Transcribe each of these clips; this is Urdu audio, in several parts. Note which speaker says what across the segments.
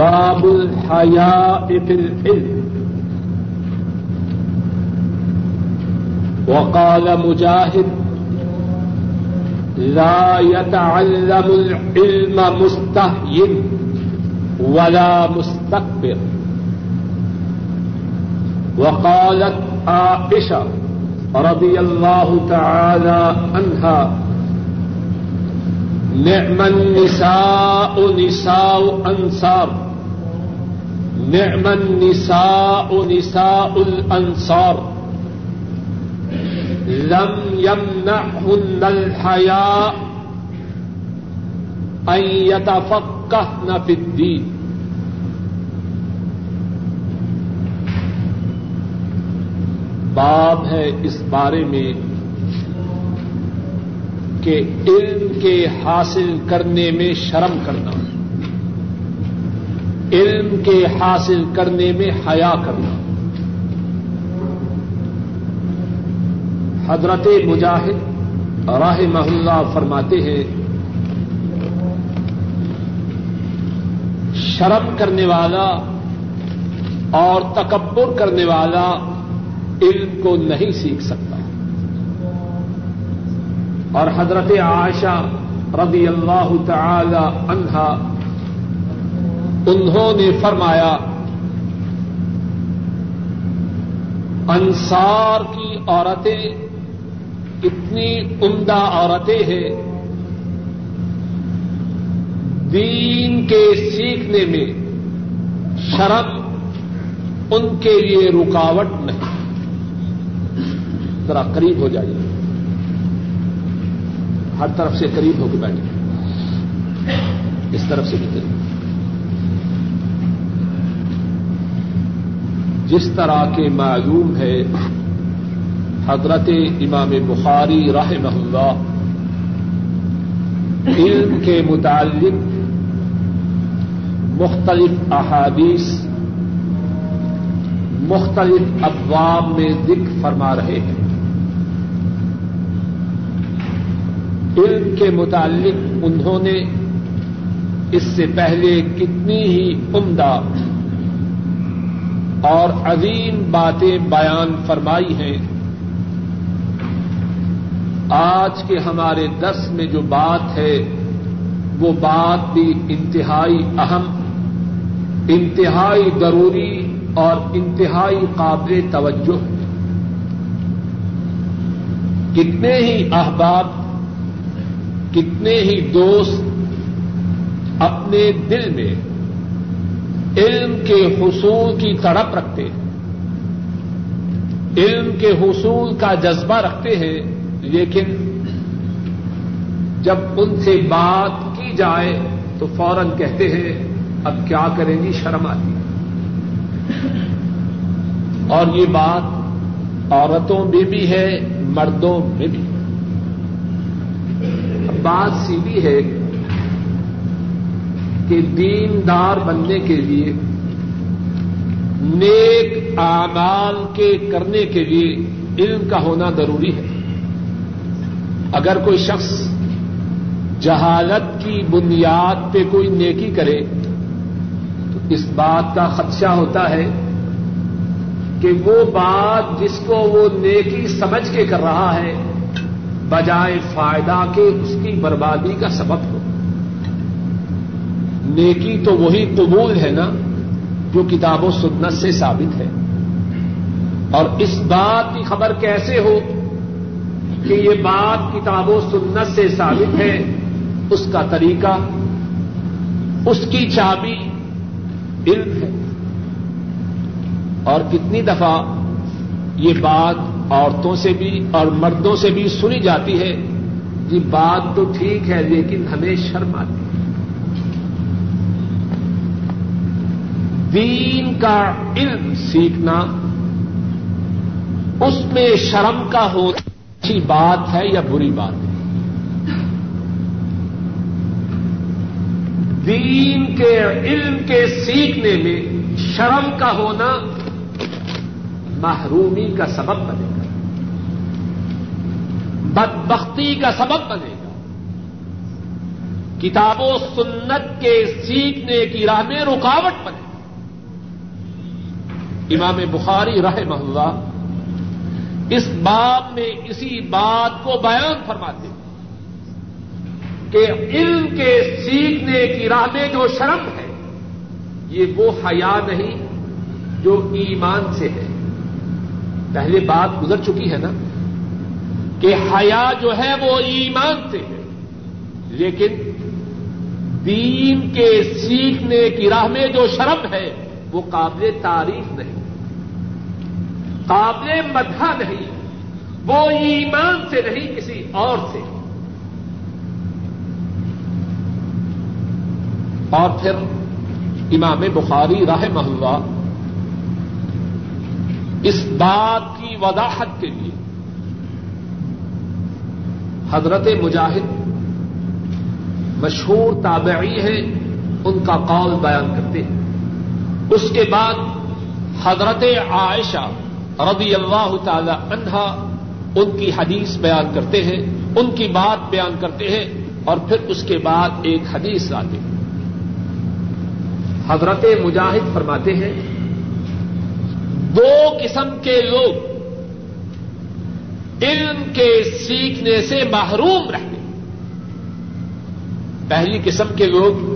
Speaker 1: باب الحياء في العلم وقال مجاهد، لا يتعلم العلم مستهين ولا مستكبر. وقالت عائشة رضي الله تعالى عنها، نعم النساء نساء أنصار. نعم النساء نساء الأنصار. لم يمنعهن الحياء أن يتفقهن في الدين. باب ہے اس بارے میں کہ علم کے حاصل کرنے میں شرم کرنا۔ علم کے حاصل کرنے میں حیا کرنا۔ حضرت مجاہد راہ محلہ فرماتے ہیں، شرم کرنے والا اور تکبر کرنے والا علم کو نہیں سیکھ سکتا۔ اور حضرت عائشہ رضی اللہ تعالی عنہا انہوں نے فرمایا، انصار کی عورتیں اتنی عمدہ عورتیں ہیں دین کے سیکھنے میں شرم ان کے لیے رکاوٹ نہیں۔ ذرا قریب ہو جائیے۔ ہر طرف سے قریب ہو کے بیٹھے اس طرف سے بھی قریب۔ جس طرح کے معلوم ہے حضرت امام بخاری راہ اللہ، علم کے متعلق مختلف احادیث، مختلف ابواب میں ذکر فرما رہے ہیں۔ علم کے متعلق انہوں نے اس سے پہلے کتنی ہی عمدہ اور عظیم باتیں بیان فرمائی ہیں۔ آج کے ہمارے دس میں جو بات ہے، وہ بات بھی انتہائی اہم، انتہائی ضروری اور انتہائی قابل توجہ۔ کتنے ہی احباب، کتنے ہی دوست اپنے دل میں علم کے حصول کی تڑپ رکھتے ہیں۔ علم کے حصول کا جذبہ رکھتے ہیں، لیکن جب ان سے بات کی جائے تو فوراً کہتے ہیں، اب کیا کریں گی شرم آتی اور یہ بات عورتوں میں بھی ہے، مردوں میں بھی۔ بات سیدھی ہے کہ دیندار بننے کے لیے، نیک اعمال کے کرنے کے لیے علم کا ہونا ضروری ہے۔ اگر کوئی شخص جہالت کی بنیاد پہ کوئی نیکی کرے، تو اس بات کا خدشہ ہوتا ہے کہ وہ بات جس کو وہ نیکی سمجھ کے کر رہا ہے، بجائے فائدہ کے اس کی بربادی کا سبب ہو۔ نیکی تو وہی قبول ہے نا جو کتاب و سنت سے ثابت ہے۔ اور اس بات کی خبر کیسے ہو کہ یہ بات کتاب و سنت سے ثابت ہے؟ اس کا طریقہ، اس کی چابی علم ہے۔ اور کتنی دفعہ یہ بات عورتوں سے بھی اور مردوں سے بھی سنی جاتی ہے جی بات تو ٹھیک ہے لیکن ہمیں شرم آتی ہے۔ دین کا علم سیکھنا، اس میں شرم کا ہو، اچھی بات ہے یا بری بات ہے؟ دین کے علم کے سیکھنے میں شرم کا ہونا محرومی کا سبب بنے گا۔ بدبختی کا سبب بنے گا۔ کتاب و سنت کے سیکھنے کی راہ میں رکاوٹ بنے گا۔ امام بخاری رہ اللہ اس بات میں اسی بات کو بیان فرماتے کہ علم کے سیکھنے کی راہ میں جو شرم ہے، یہ وہ حیا نہیں جو ایمان سے ہے۔ پہلے بات گزر چکی ہے نا کہ حیا جو ہے وہ ایمان سے ہے، لیکن دین کے سیکھنے کی راہ میں جو شرم ہے، وہ قابل تعریف نہیں۔ قابل مدح نہیں، وہ ایمان سے نہیں کسی اور سے۔ اور پھر امام بخاری راہ محلہ اس بات کی وضاحت کے لیے حضرت مجاہد مشہور تابعی ہیں، ان کا قول بیان کرتے ہیں۔ اس کے بعد حضرت عائشہ رضی اللہ تعالی عنہا ان کی حدیث بیان کرتے ہیں، ان کی بات بیان کرتے ہیں اور پھر اس کے بعد ایک حدیث لاتے ہیں۔ حضرت مجاہد فرماتے ہیں، دو قسم کے لوگ علم کے سیکھنے سے محروم رہتے پہلی قسم کے لوگ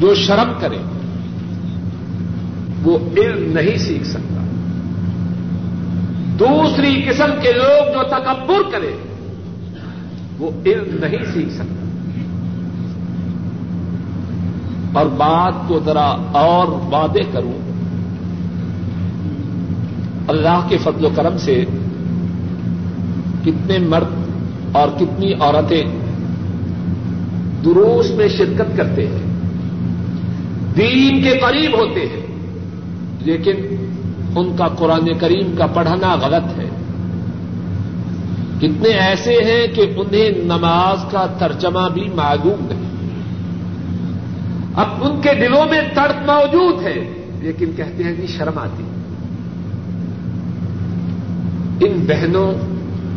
Speaker 1: جو شرم کریں، وہ علم نہیں سیکھ سکتا۔ دوسری قسم کے لوگ جو تکبر کریں وہ علم نہیں سیکھ سکتا۔ اور بات کو ذرا اور وعدے کروں، اللہ کے فضل و کرم سے کتنے مرد اور کتنی عورتیں دروس میں شرکت کرتے ہیں، دین کے قریب ہوتے ہیں، لیکن ان کا قرآن کریم کا پڑھنا غلط ہے۔ کتنے ایسے ہیں کہ انہیں نماز کا ترجمہ بھی معلوم نہیں۔ اب ان کے دلوں میں تڑپ موجود ہے، لیکن کہتے ہیں کہ شرم آتی۔ ان بہنوں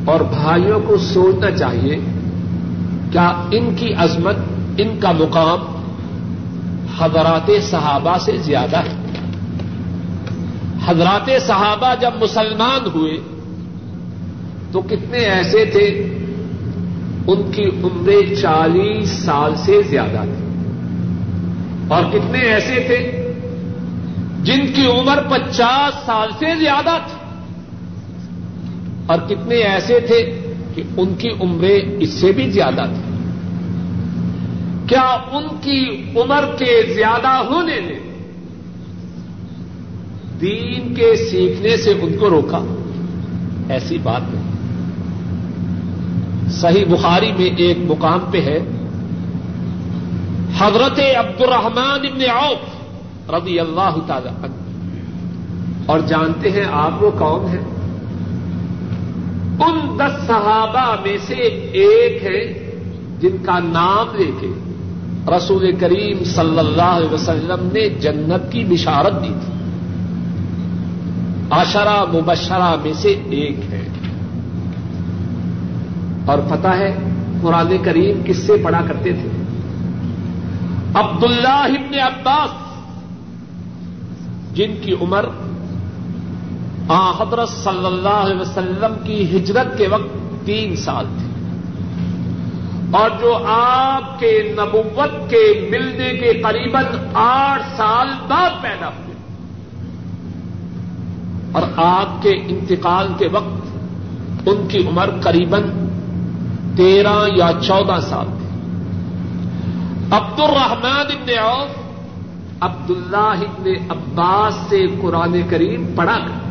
Speaker 1: اور بھائیوں کو سوچنا چاہیے، کیا ان کی عظمت، ان کا مقام حضرات صحابہ سے زیادہ ہے؟ حضرات صحابہ جب مسلمان ہوئے تو کتنے ایسے تھے ان کی عمریں چالیس سال سے زیادہ تھی اور کتنے ایسے تھے جن کی عمر پچاس سال سے زیادہ تھی۔ اور کتنے ایسے تھے کہ ان کی عمریں اس سے بھی زیادہ تھی کیا ان کی عمر کے زیادہ ہونے نے دین کے سیکھنے سے ان کو روکا۔ ایسی بات نہیں۔ صحیح بخاری میں ایک مقام پہ ہے۔ حضرت عبد الرحمان ابن عوف رضی اللہ تعالی عنہ۔ اور جانتے ہیں آپ وہ کون ہیں؟ ان دس صحابہ میں سے ایک ہے جن کا نام لے کے رسول کریم صلی اللہ علیہ وسلم نے جنت کی بشارت دی تھی۔ آشرا مبشرہ میں سے ایک ہے۔ اور پتہ ہے قرآن کریم کس سے پڑھا کرتے تھے؟ عبداللہ ابن عباس، جن کی عمر آ حضرت صلی اللہ علیہ وسلم کی ہجرت کے وقت تین سال تھی۔ اور جو آپ کے نبوت کے ملنے کے قریب آٹھ سال بعد پیدا ہوئے اور آپ کے انتقال کے وقت ان کی عمر قریب تیرہ یا چودہ سال تھی۔ عبد الرحمان ابن عوف عبد اللہ ابن عباس سے قرآن کریم پڑھا کر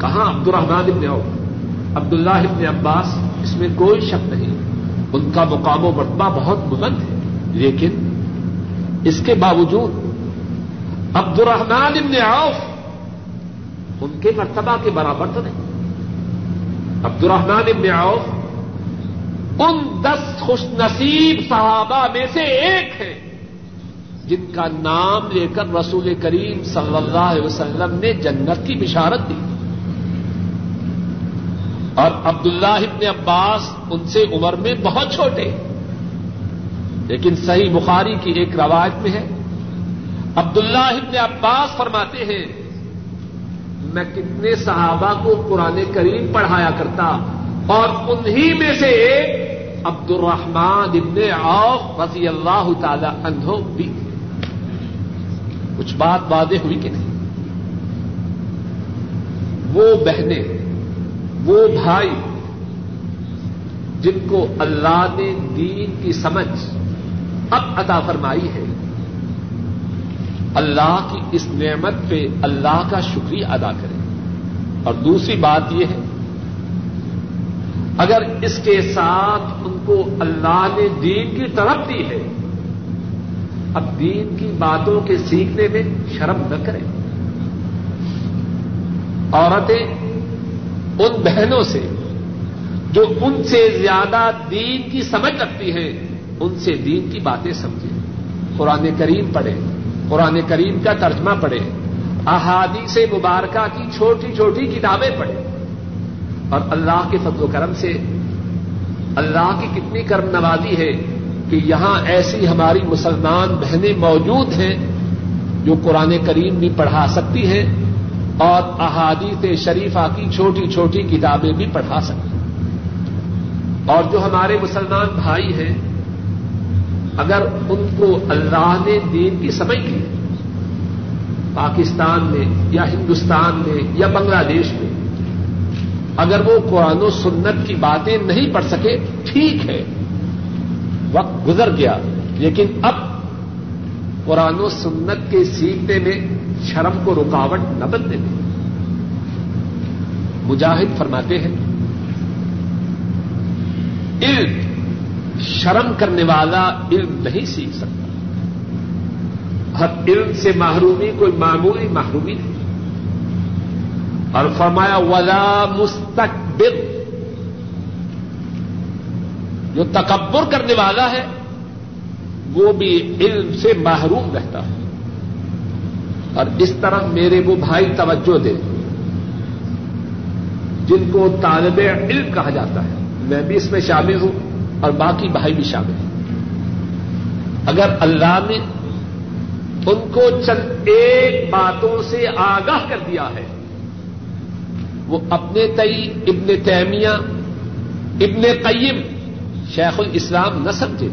Speaker 1: کہاں عبد الرحمان ابن عوف؟ عبد اللہ ابن عباس اس میں کوئی شک نہیں، ان کا مقام و مرتبہ بہت بلند ہے، لیکن اس کے باوجود عبد الرحمان ابن عوف۔ ان کے مرتبہ کے برابر تو نہیں۔ عبد الرحمان ابن عوف۔ ان دس خوش نصیب صحابہ میں سے ایک ہے جن کا نام لے کر رسول کریم صلی اللہ علیہ وسلم نے جنت کی بشارت دی۔ اور عبداللہ ابن عباس ان سے عمر میں بہت چھوٹے، لیکن صحیح بخاری کی ایک روایت میں ہے۔ عبداللہ ابن عباس فرماتے ہیں، میں کتنے صحابہ کو قرآن کریم پڑھایا کرتا اور انہی میں سے ایک عبد الرحمان ابن عوف رضی اللہ تعالی عنہ بھی۔ کچھ بات واضح ہوئی کہ نہیں؟ وہ بہنیں، وہ بھائی جن کو اللہ نے دین کی سمجھ اب عطا فرمائی ہے اللہ کی اس نعمت پہ اللہ کا شکریہ ادا کریں اور دوسری بات یہ ہے، اگر اس کے ساتھ ان کو اللہ نے دین کی طرف دی ہے، اب دین کی باتوں کے سیکھنے میں شرم نہ کریں۔ عورتیں ان بہنوں سے جو ان سے زیادہ دین کی سمجھ رکھتی ہیں، ان سے دین کی باتیں سمجھیں۔ قرآن کریم پڑھیں۔ قرآن کریم کا ترجمہ پڑھیں احادی سے مبارکہ کی چھوٹی چھوٹی کتابیں پڑھیں اور اللہ کے فضل و کرم سے، اللہ کی کتنی کرم نوازی ہے کہ یہاں ایسی ہماری مسلمان بہنیں موجود ہیں جو قرآن کریم بھی پڑھا سکتی ہیں اور احادیث شریفہ کی چھوٹی چھوٹی کتابیں بھی پڑھا سکتی ہیں۔ اور جو ہمارے مسلمان بھائی ہیں اگر ان کو اللہ نے دین کی سمجھ لی، پاکستان میں یا ہندوستان میں یا بنگلہ دیش میں اگر وہ قرآن و سنت کی باتیں نہیں پڑھ سکے، ٹھیک ہے، وقت گزر گیا، لیکن اب قرآن و سنت کے سیکھنے میں شرم کو رکاوٹ نہ بننے دیں۔ مجاہد فرماتے ہیں، علم شرم کرنے والا علم نہیں سیکھ سکتا۔ ہر علم سے محرومی، کوئی معمولی محرومی نہیں۔ اور فرمایا، ولا مستقبل جو تکبر کرنے والا ہے، وہ بھی علم سے محروم رہتا ہے۔ اور اس طرح میرے وہ بھائی توجہ دے۔ جن کو طالب علم کہا جاتا ہے، میں بھی اس میں شامل ہوں۔ اور باقی بھائی بھی شامل ہیں۔ اگر اللہ نے ان کو چند ایک باتوں سے آگاہ کر دیا ہے، وہ اپنے تئی ابن تیمیہ، ابن قیم، شیخ الاسلام نہ سمجھے۔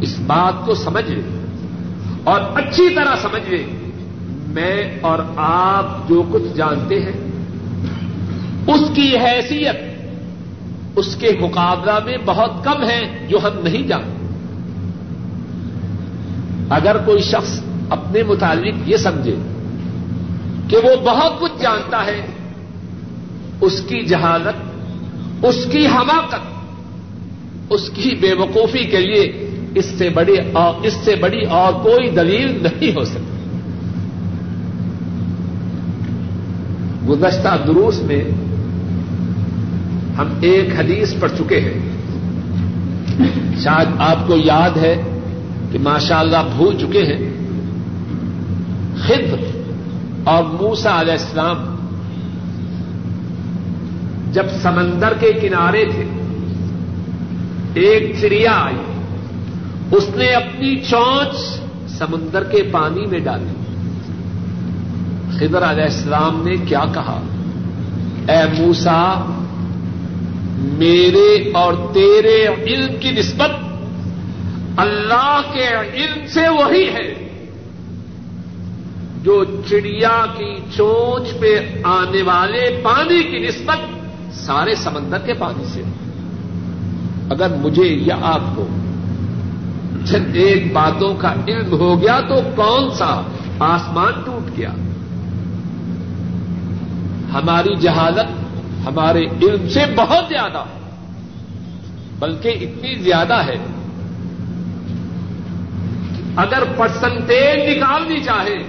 Speaker 1: اس بات کو سمجھ لیں اور اچھی طرح سمجھ لیں میں اور آپ جو کچھ جانتے ہیں، اس کی حیثیت اس کے مقابلہ میں بہت کم ہے جو ہم نہیں جانتے۔ اگر کوئی شخص اپنے متعلق یہ سمجھے کہ وہ بہت کچھ جانتا ہے، اس کی جہالت، اس کی حماقت، اس کی بے وقوفی کے لیے اس سے بڑی اس سے بڑی اور کوئی دلیل نہیں ہو سکتی۔ گزشتہ دروس میں ہم ایک حدیث پڑھ چکے ہیں۔ شاید آپ کو یاد ہے کہ ماشاء اللہ بھول چکے ہیں۔ خد اور موسا علیہ السلام جب سمندر کے کنارے تھے، ایک چڑیا آئی۔ اس نے اپنی چونچ سمندر کے پانی میں ڈالی۔ خضر علیہ السلام نے کیا کہا؟ اے موسا میرے اور تیرے علم کی نسبت اللہ کے علم سے وہی ہے جو چڑیا کی چونچ پہ آنے والے پانی کی نسبت سارے سمندر کے پانی سے اگر مجھے یا آپ کو جن ایک باتوں کا علم ہو گیا تو کون سا آسمان ٹوٹ گیا؟ ہماری جہالت ہمارے علم سے بہت زیادہ، بلکہ اتنی زیادہ ہے اگر پرسنٹیج نکالنی چاہے،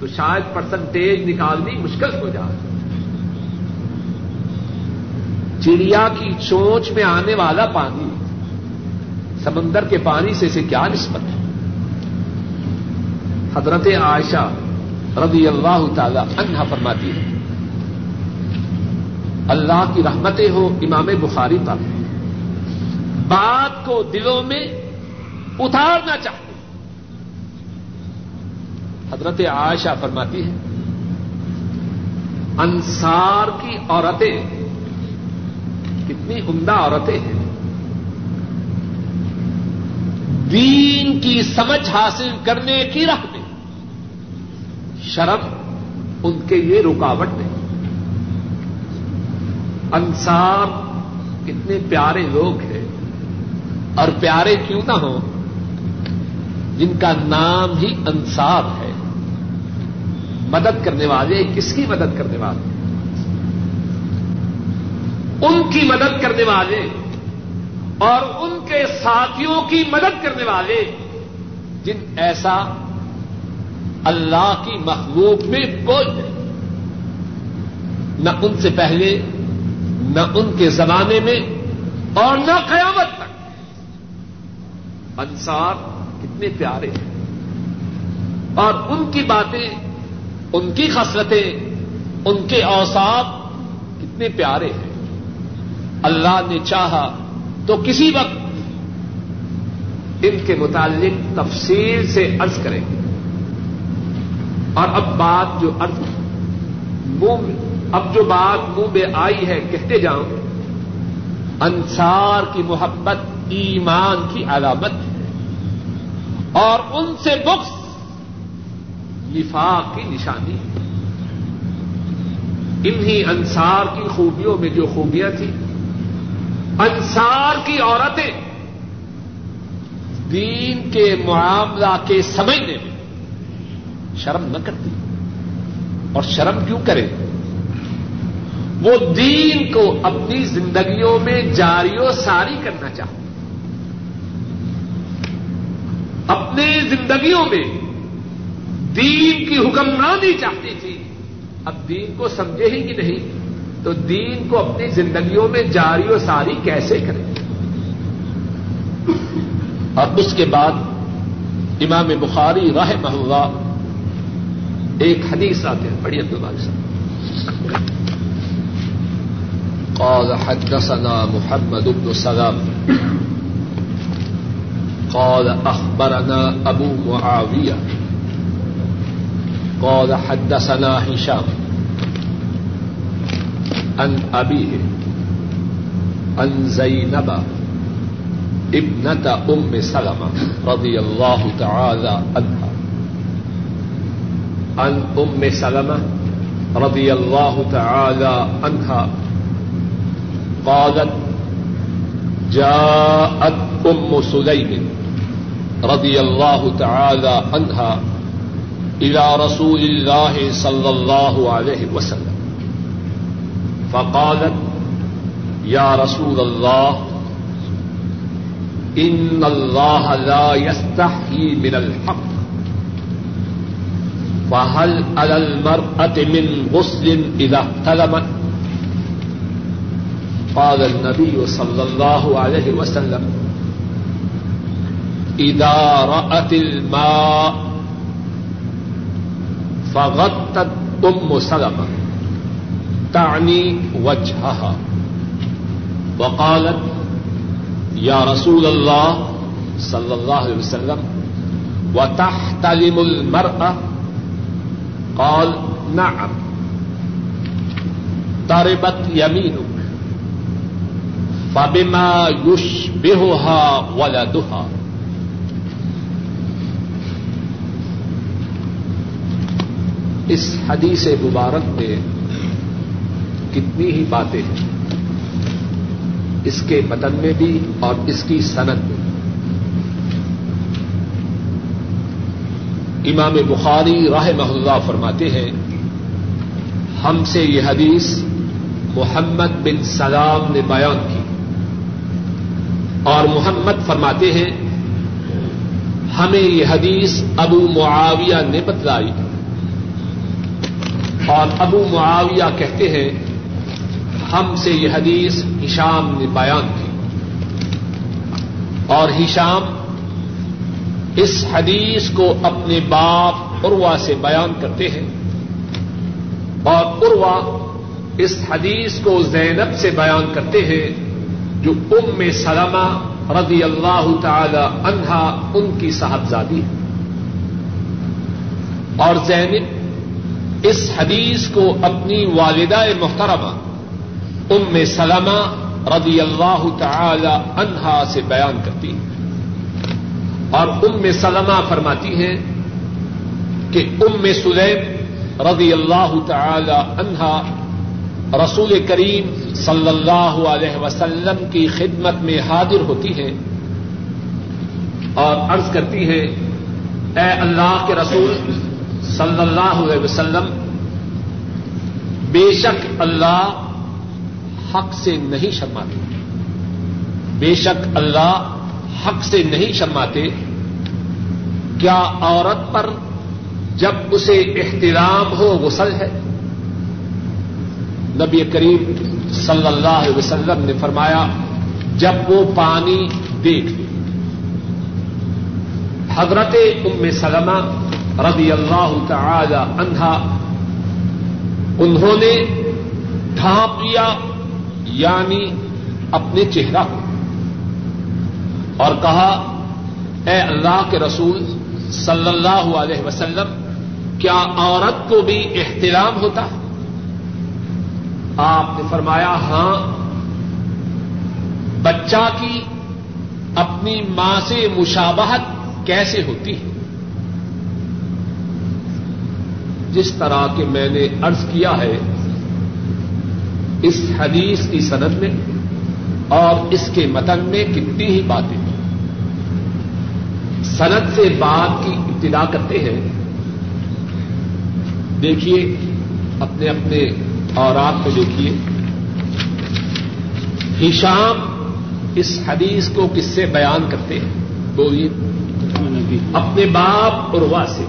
Speaker 1: تو شاید پرسنٹیج نکالنی مشکل ہو جائے۔ چڑیا کی چونچ میں آنے والا پانی، سمندر کے پانی سے اسے کیا نسبت ہے؟ حضرت عائشہ رضی اللہ تعالی عنہ فرماتی ہے اللہ کی رحمتیں ہو امام بخاری پر۔ بات کو دلوں میں اتارنا چاہتے حضرت عائشہ فرماتی ہے انصار کی عورتیں، کتنی عمدہ عورتیں ہیں۔ دین کی سمجھ حاصل کرنے کی راہ میں شرم، ان کے لیے رکاوٹ نہیں۔ انصار کتنے پیارے لوگ ہیں اور پیارے کیوں نہ ہوں؟ جن کا نام ہی انصار ہے۔ مدد کرنے والے کس کی مدد کرنے والے؟ ان کی مدد کرنے والے اور ان کے ساتھیوں کی مدد کرنے والے جن ایسا اللہ کی مخلوق میں کوئی نہیں۔ نہ ان سے پہلے نہ ان کے زمانے میں اور نہ قیامت تک۔ انصار کتنے پیارے ہیں۔ اور ان کی باتیں، ان کی خصلتیں، ان کے اوساف کتنے پیارے ہیں۔ اللہ نے چاہا تو کسی وقت ان کے متعلق تفصیل سے عرض کریں۔ گے اور اب بات جو ارض منہ اب جو بات منہ میں آئی ہے، کہتے جاؤں انصار کی محبت، ایمان کی علامت ہے۔ اور ان سے بخش نفاق کی نشانی ہے۔ انہی انصار کی خوبیوں میں جو خوبیاں تھیں، انصار کی عورتیں دین کے معاملہ کے سمجھنے میں شرم نہ کرتی۔ اور شرم کیوں کرے وہ دین کو اپنی زندگیوں میں جاری و ساری کرنا چاہتے اپنے زندگیوں میں دین کی حکمرانی چاہتی تھی۔ اب دین کو سمجھے ہی کہ نہیں؟ تو دین کو اپنی زندگیوں میں جاری و ساری کیسے کریں اور اس کے بعد امام بخاری راہ محلہ ایک حدیث آتے ہیں بڑی عبد صاحب قال حدثنا محمد بن سلام. قال اخبرنا ابو معاویہ قال حدثنا هشام. عن أبيه. عن زينب ابنة أم سلمة رضي الله تعالى عنها. عن أم سلمة رضي الله تعالى عنها قالت جاءت أم سليم رضي الله تعالى عنها إلى رسول الله صلى الله عليه وسلم. فقالت یا رسول اللہ ان اللہ لا يستحي من الحق، فهل على المرأة من غسل إذا احتلمت؟ قال النبي صلى الله عليه وسلم، إذا رأت الماء فغطت أم سلمة تعنی وجہ وقالت یا رسول اللہ صلی اللہ علیہ وسلم و تحتلم المرأة؟ قال، نعم تربت يمينك. فبما يشبهها ولدها. اس حدیث مبارک میں کتنی ہی باتیں ہیں، اس کے متن میں بھی اور اس کی صنعت میں امام بخاری راہ محلہ فرماتے ہیں، ہم سے یہ حدیث محمد بن سلام نے بیان کی۔ اور محمد فرماتے ہیں، ہمیں یہ حدیث ابو معاویہ نے بتلائی۔ اور ابو معاویہ کہتے ہیں، ہم سے یہ حدیث ہشام نے بیان کی۔ اور ہشام اس حدیث کو اپنے باپ اروا سے بیان کرتے ہیں۔ اور اروا اس حدیث کو زینب سے بیان کرتے ہیں۔ جو ام سلمہ رضی اللہ تعالی عنہا، ان کی صاحبزادی ہے۔ اور زینب اس حدیث کو اپنی والدہ محترمہ ام سلمہ رضی اللہ تعالی عنہا سے بیان کرتی ہے۔ اور ام سلمہ فرماتی ہیں کہ ام سلیم رضی اللہ تعالی عنہا رسول کریم صلی اللہ علیہ وسلم کی خدمت میں حاضر ہوتی ہیں اور عرض کرتی ہیں اے اللہ کے رسول صلی اللہ علیہ وسلم، بے شک اللہ حق سے نہیں شرماتے۔ بے شک اللہ حق سے نہیں شرماتے۔ کیا عورت پر جب اسے احترام ہو، غسل ہے؟ نبی کریم صلی اللہ علیہ وسلم نے فرمایا، جب وہ پانی دیکھ لے حضرت ام سلمہ رضی اللہ تعالی عنہا، انہوں نے ڈھانپ لیا یعنی اپنے چہرہ کو، اور کہا، اے اللہ کے رسول صلی اللہ علیہ وسلم، کیا عورت کو بھی احترام ہوتا؟ ہے آپ نے فرمایا ہاں بچہ کی اپنی ماں سے مشابہت کیسے ہوتی ہے؟ جس طرح کے میں نے ارض کیا ہے اس حدیث کی سند میں اور اس کے متن میں کتنی ہی باتیں سند سے بات کی ابتدا کرتے ہیں۔ دیکھیے، اپنے اپنے اور آپ کو دیکھیے، ہشام اس حدیث کو کس سے بیان کرتے ہیں۔ بولیے۔ اپنے باپ اور سے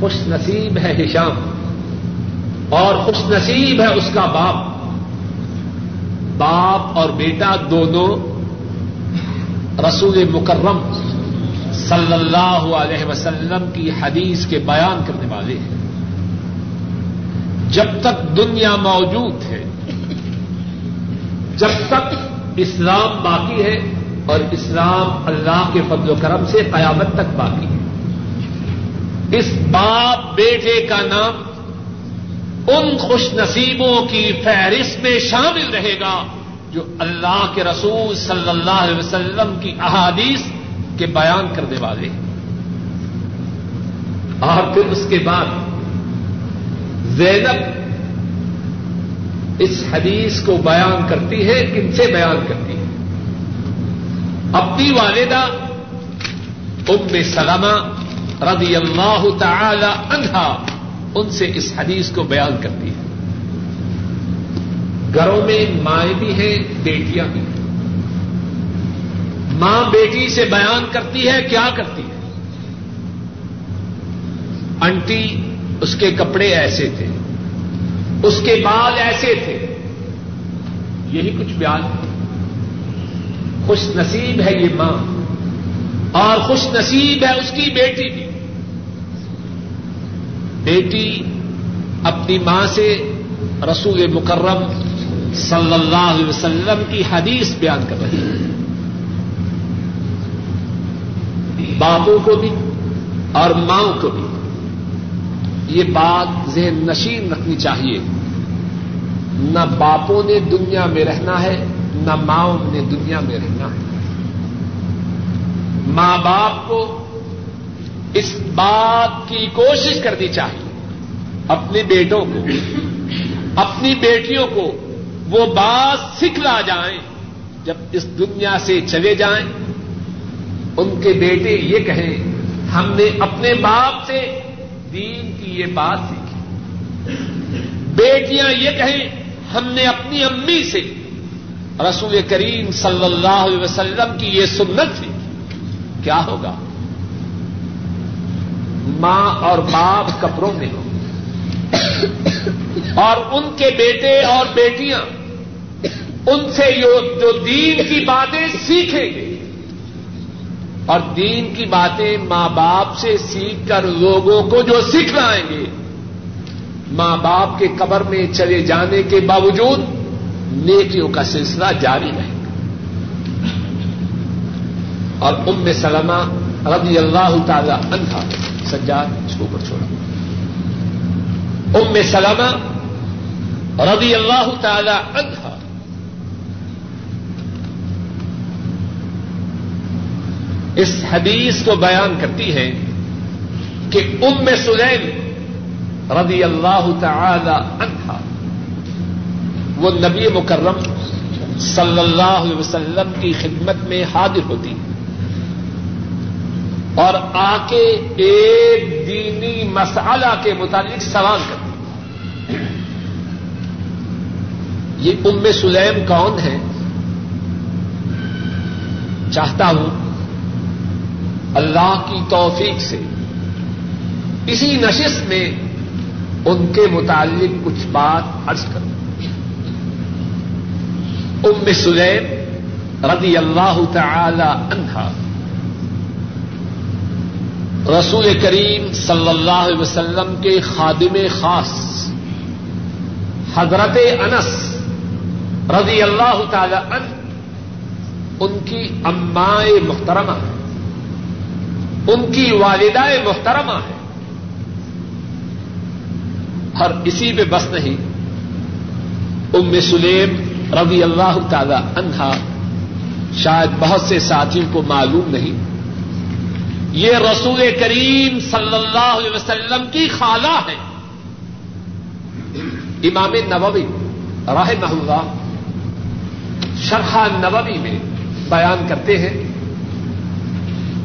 Speaker 1: خوش نصیب ہے ہشام اور خوش نصیب ہے اس کا باپ۔ باپ اور بیٹا دونوں رسول مکرم صلی اللہ علیہ وسلم کی حدیث کے بیان کرنے والے ہیں۔ جب تک دنیا موجود ہے، جب تک اسلام باقی ہے اور اسلام اللہ کے فضل و کرم سے قیامت تک باقی ہے۔ اس باپ بیٹے کا نام ان خوش نصیبوں کی فہرست میں شامل رہے گا جو اللہ کے رسول صلی اللہ علیہ وسلم کی احادیث کے بیان کرنے والے ہیں۔ اور پھر اس کے بعد زینب اس حدیث کو بیان کرتی ہے، کن سے بیان کرتی ہے؟ اپنی والدہ ام سلمہ رضی اللہ تعالی عنہا ان سے اس حدیث کو بیان کرتی ہے۔ گھروں میں مائیں بھی ہیں، بیٹیاں بھی ہیں۔ ماں بیٹی سے بیان کرتی ہے، کیا کرتی ہے؟ انٹی اس کے کپڑے ایسے تھے۔ اس کے بال ایسے تھے۔ یہی کچھ بیان خوش نصیب ہے یہ ماں۔ اور خوش نصیب ہے اس کی بیٹی بھی۔ بیٹی اپنی ماں سے رسول مکرم صلی اللہ علیہ وسلم کی حدیث بیان کر رہی ہے۔ باپوں کو بھی اور ماؤں کو بھی۔ یہ بات ذہن نشین رکھنی چاہیے۔ نہ باپوں نے دنیا میں رہنا ہے، نہ ماؤں نے دنیا میں رہنا ہے۔ ماں باپ کو اس بات کی کوشش کرنی چاہیے۔ اپنے بیٹوں کو، اپنی بیٹیوں کو وہ بات سکھلا جائیں۔ جب اس دنیا سے چلے جائیں، ان کے بیٹے یہ کہیں، ہم نے اپنے باپ سے دین کی یہ بات سیکھی۔ بیٹیاں یہ کہیں، ہم نے اپنی امی سے رسول کریم صلی اللہ علیہ وسلم کی یہ سنت سیکھی کیا ہوگا؟ ماں اور باپ کپڑوں میں ہوں۔ اور ان کے بیٹے اور بیٹیاں ان سے جو دین کی باتیں سیکھیں گے۔ اور دین کی باتیں ماں باپ سے سیکھ کر لوگوں کو جو سکھلائیں گے، ماں باپ کے قبر میں چلے جانے کے باوجود نیکیوں کا سلسلہ جاری رہے گا۔ اور ام سلمہ رضی اللہ تعالی عنہا، سجاد اس کو اوپر چھوڑا۔ ام سلمہ رضی اللہ تعالی عنہا اس حدیث کو بیان کرتی ہے کہ ام سلیم رضی اللہ تعالی عنہا، وہ نبی مکرم صلی اللہ علیہ وسلم کی خدمت میں حاضر ہوتی۔ اور آ کے ایک دینی مسئلہ کے متعلق سوال کرتی۔ یہ ام سلیم کون ہے؟ چاہتا ہوں اللہ کی توفیق سے۔ اسی نشست میں ان کے متعلق کچھ بات عرض کروں۔ ام سلیم رضی اللہ تعالی عنہا رسول کریم صلی اللہ علیہ وسلم کے خادم خاص حضرت انس رضی اللہ تعالی عنہ، ان کی امائے محترمہ۔ ان کی والدہ محترمہ ہے اور اسی پہ بس نہیں، ام سلیم رضی اللہ تعالی عنہا شاید بہت سے ساتھیوں کو معلوم نہیں۔ یہ رسول کریم صلی اللہ علیہ وسلم کی خالہ ہے امام نبوی راہ محلہ شرح نبوی میں بیان کرتے ہیں۔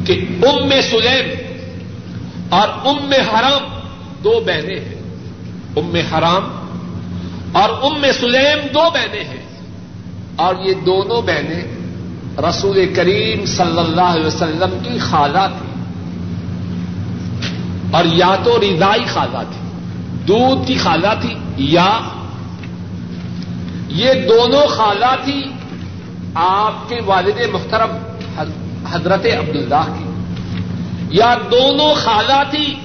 Speaker 1: کہ ام سلیم اور ام حرام دو بہنیں ہیں۔ ام حرام اور ام سلیم دو بہنیں ہیں۔ اور یہ دونوں بہنیں رسول کریم صلی اللہ علیہ وسلم کی خالہ تھی اور یا تو رضائی خالہ تھی دودھ کی خالہ تھی یا یہ دونوں خالہ تھی آپ کے والد محترم حضرت عبداللہ کی۔ یا دونوں خالہ تھی،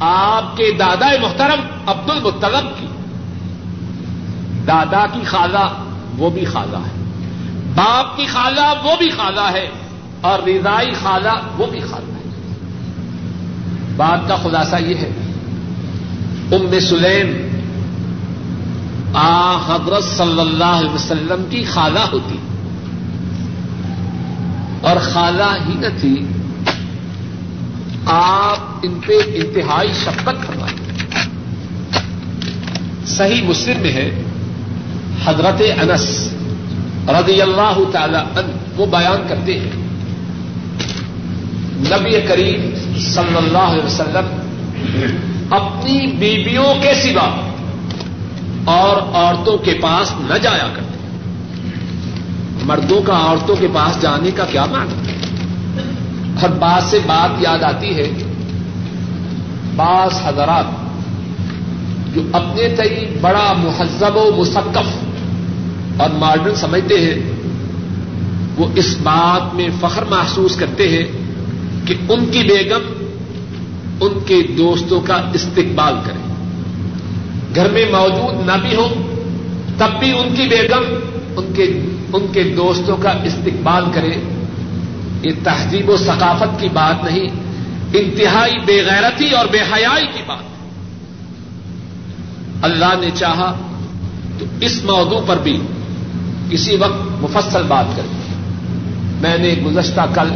Speaker 1: آپ کے دادا محترم عبد المطلب کی۔ دادا کی خالہ وہ بھی خالہ ہے، باپ کی خالہ وہ بھی خالہ ہے، اور رضائی خالہ وہ بھی خالہ ہے۔ بات کا خلاصہ یہ ہے، ام سلیم، آ حضرت صلی اللہ علیہ وسلم کی خالہ ہوتی۔ اور خالہ ہی نہ تھی، آپ ان پہ انتہائی شفقت فرمائیں۔ صحیح مسلم میں ہے، حضرت انس رضی اللہ تعالی عنہ وہ بیان کرتے ہیں۔ نبی کریم صلی اللہ علیہ وسلم اپنی بیویوں کے سوا اور عورتوں کے پاس نہ جایا کرتے۔ مردوں کا عورتوں کے پاس جانے کا کیا معنی؟ ہر بات سے بات یاد آتی ہے۔ بعض حضرات جو اپنے تئی بڑا مہذب و مسقف اور ماڈرن سمجھتے ہیں، وہ اس بات میں فخر محسوس کرتے ہیں کہ ان کی بیگم ان کے دوستوں کا استقبال کرے۔ گھر میں موجود نہ بھی ہو تب بھی ان کی بیگم ان کے ان کے دوستوں کا استقبال کرے۔ یہ تہذیب و ثقافت کی بات نہیں، انتہائی بے غیرتی اور بے حیائی کی بات۔ اللہ نے چاہا تو اس موضوع پر بھی کسی وقت مفصل بات کریں۔ میں نے گزشتہ کل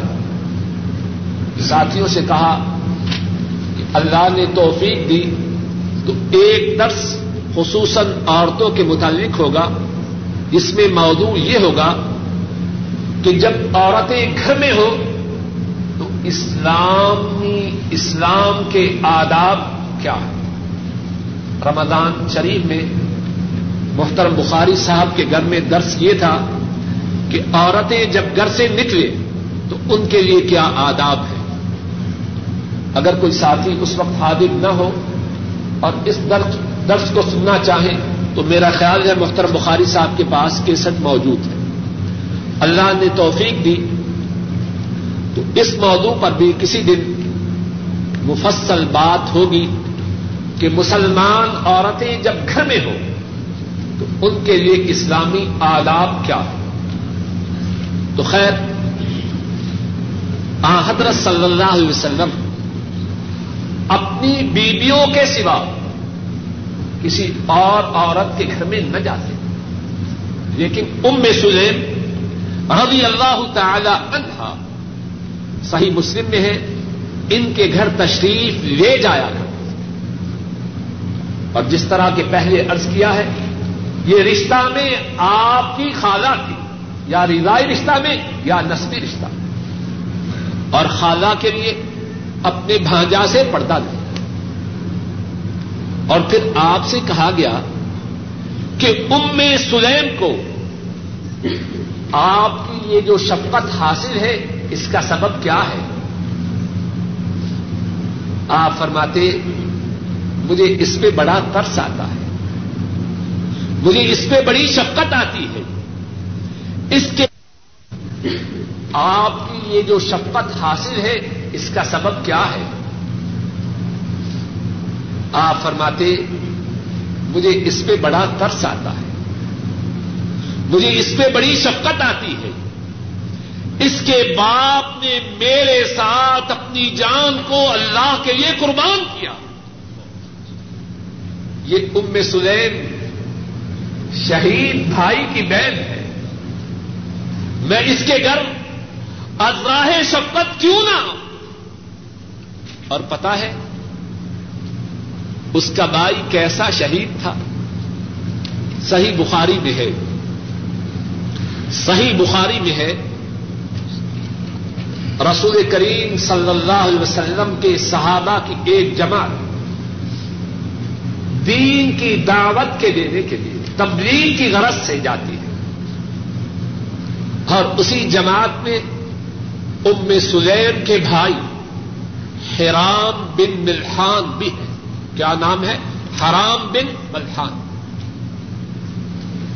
Speaker 1: ساتھیوں سے کہا کہ اللہ نے توفیق دی تو ایک درس خصوصاً عورتوں کے متعلق ہوگا۔ جس میں موضوع یہ ہوگا کہ جب عورتیں گھر میں ہو تو اسلامی، اسلام کے آداب کیا ہے رمضان شریف میں محترم بخاری صاحب کے گھر میں درس یہ تھا کہ عورتیں جب گھر سے نکلے تو ان کے لیے کیا آداب ہے اگر کوئی ساتھی اس وقت حاضر نہ ہو اور اس درس کو سننا چاہیں تو میرا خیال ہے محترم بخاری صاحب کے پاس کیسٹ موجود ہے۔ اللہ نے توفیق دی تو اس موضوع پر بھی کسی دن مفصل بات ہوگی کہ مسلمان عورتیں جب گھر میں ہوں تو ان کے لیے اسلامی آداب کیا ہے تو خیر، آ، حضرت صلی اللہ علیہ وسلم اپنی بیویوں کے سوا کسی اور عورت کے گھر میں نہ جاتے۔ لیکن ام سلیم رضی اللہ تعالی عنہا صحیح مسلم میں ہے، ان کے گھر تشریف لے جایا کر اور جس طرح کے پہلے ارض کیا ہے، یہ رشتہ میں آپ کی خالہ تھی، یا رضائی رشتہ میں، یا نسبی رشتہ۔ اور خالہ کے لیے اپنے بھانجا سے پردہ دیا اور پھر آپ سے کہا گیا کہ ام سلیم کو آپ کی یہ جو شفقت حاصل ہے، اس کا سبب کیا ہے؟ آپ فرماتے، مجھے اس پہ بڑا ترس آتا ہے، مجھے اس پہ بڑی شفقت آتی ہے۔ اس کے آپ کی یہ جو شفقت حاصل ہے، اس کا سبب کیا ہے؟ آپ فرماتے، مجھے اس پہ بڑا ترس آتا ہے۔ مجھے اس پہ بڑی شفقت آتی ہے۔ اس کے باپ نے میرے ساتھ اپنی جان کو اللہ کے لیے قربان کیا۔ یہ ام سلیم شہید بھائی کی بہن ہے۔ میں اس کے گھر ازراہ شفقت کیوں نہ ہوں اور پتا ہے اس کا بھائی کیسا شہید تھا؟ صحیح بخاری میں ہے۔ صحیح بخاری میں ہے۔ رسول کریم صلی اللہ علیہ وسلم کے صحابہ کی ایک جماعت دین کی دعوت کے دینے کے لیے، تبلیغ کی غرض سے جاتی ہے۔ اور اسی جماعت میں ام سلیم کے بھائی حرام بن ملحان بھی ہے کیا نام ہے؟ حرام بن ملحان۔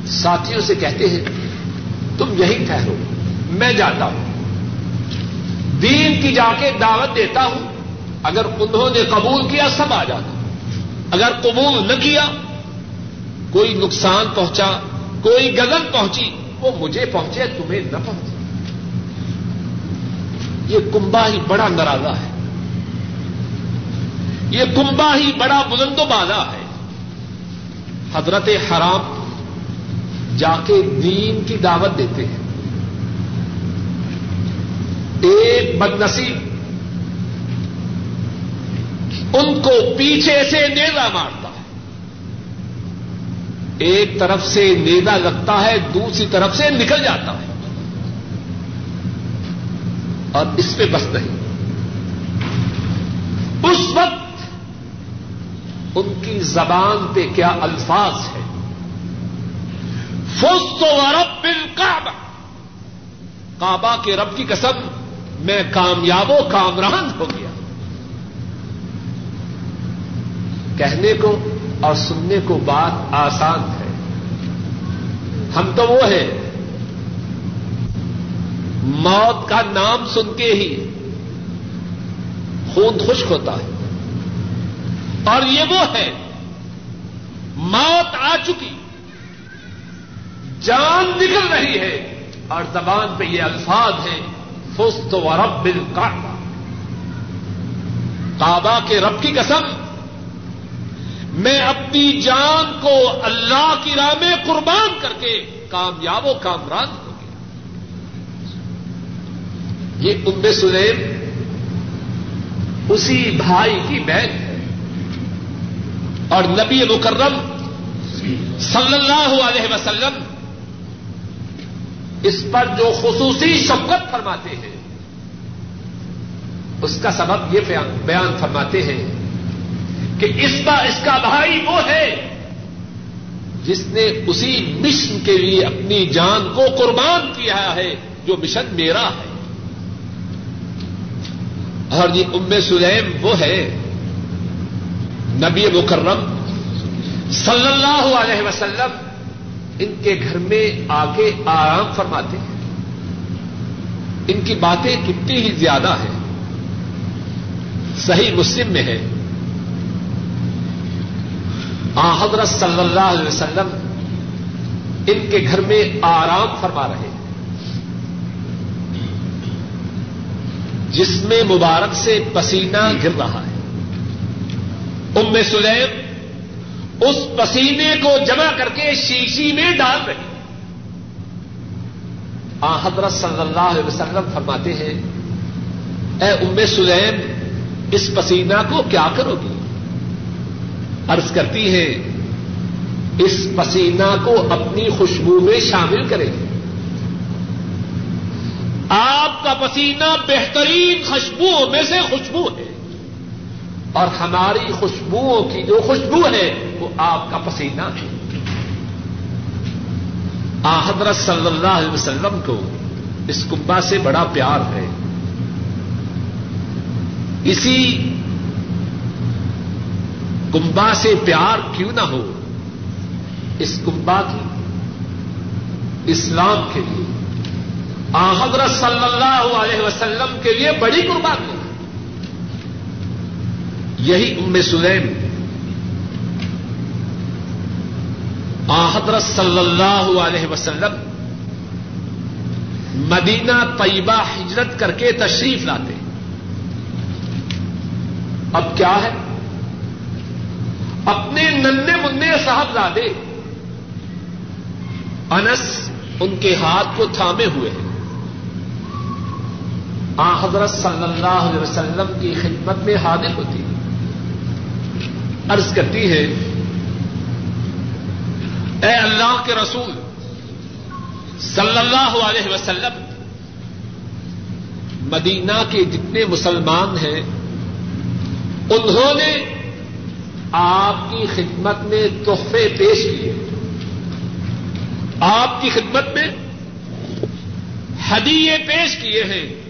Speaker 1: ساتھیوں سے کہتے ہیں، تم یہی ٹھہرو، میں جاتا ہوں۔ دین کی جا کے دعوت دیتا ہوں، اگر انہوں نے قبول کیا، سب آ جاتا۔ اگر قبول نہ کیا، کوئی نقصان پہنچا، کوئی گزن پہنچی، وہ مجھے پہنچے، تمہیں نہ پہنچے۔ یہ کنبا ہی بڑا نرازا ہے۔ یہ کنبا ہی بڑا بلند و بالا ہے۔ حضرت حرام جا کے دین کی دعوت دیتے ہیں۔ ایک بد نصیب ان کو پیچھے سے نیزا مارتا ہے۔ ایک طرف سے نیزا لگتا ہے، دوسری طرف سے نکل جاتا ہے۔ اور اس پہ بس نہیں۔ اس وقت ان کی زبان پہ کیا الفاظ ہے فوس و رب بل کعبہ کے رب کی قسم، میں کامیاب و کامران ہو گیا۔ کہنے کو اور سننے کو بات آسان ہے۔ ہم تو وہ ہیں۔ موت کا نام سن کے ہی خون خشک ہوتا ہے۔ اور یہ وہ ہے، موت آ چکی۔ جان نکل رہی ہے اور زبان پہ یہ الفاظ ہیں، فست و رب بل کعبہ کے رب کی قسم، میں اپنی جان کو اللہ کی راہ میں قربان کر کے کامیاب و کامران ہو گیا۔ یہ ام سلیم اسی بھائی کی بہن۔ ہے اور نبی مکرم صلی اللہ علیہ وسلم اس پر جو خصوصی شفقت فرماتے ہیں، اس کا سبب یہ بیان فرماتے ہیں کہ اس کا اس کا بھائی وہ ہے جس نے اسی مشن کے لیے اپنی جان کو قربان کیا ہے، جو مشن میرا ہے۔ اور یہ ام سلیم وہ ہے نبی مکرم صلی اللہ علیہ وسلم ان کے گھر میں آ کے آرام فرماتے ہیں۔ ان کی باتیں کتنی ہی زیادہ ہیں۔ صحیح مسلم میں ہے۔ آ حضرت صلی اللہ علیہ وسلم ان کے گھر میں آرام فرما رہے ہیں۔ جس میں مبارک سے پسینہ گر رہا ہے۔ ام سلیم اس پسینے کو جمع کر کے شیشی میں ڈال رہی آ، حضرت صلی اللہ علیہ وسلم فرماتے ہیں، اے ام سلیم اس پسینہ کو کیا کرو گی؟ عرض کرتی ہے اس پسینہ کو اپنی خوشبو میں شامل کرے گی آپ کا پسینہ بہترین خوشبوؤں میں سے خوشبو ہے۔ اور ہماری خوشبوؤں کی جو خوشبو ہے وہ آپ کا پسینہ ہے۔ آ حضرت صلی اللہ علیہ وسلم کو اس کمبا سے بڑا پیار ہے۔ اسی کمبا سے پیار کیوں نہ ہو، اس کمبا کی، اسلام کے لیے۔ آ حضرت صلی اللہ علیہ وسلم کے لیے بڑی قربانی۔ یہی ام سلیم۔ آ حضرت صلی اللہ علیہ وسلم مدینہ طیبہ ہجرت کر کے تشریف لاتے۔ اب کیا ہے؟ اپنے ننے منع صاحبزادے انس ان کے ہاتھ کو تھامے ہوئے ہیں۔ آ حضرت صلی اللہ علیہ وسلم کی خدمت میں حاضر ہوتی عرض کرتی ہے، اے اللہ کے رسول، صلی اللہ علیہ وسلم، مدینہ کے جتنے مسلمان ہیں، انہوں نے آپ کی خدمت میں تحفے پیش کیے۔ آپ کی خدمت میں ہدیے پیش کیے ہیں۔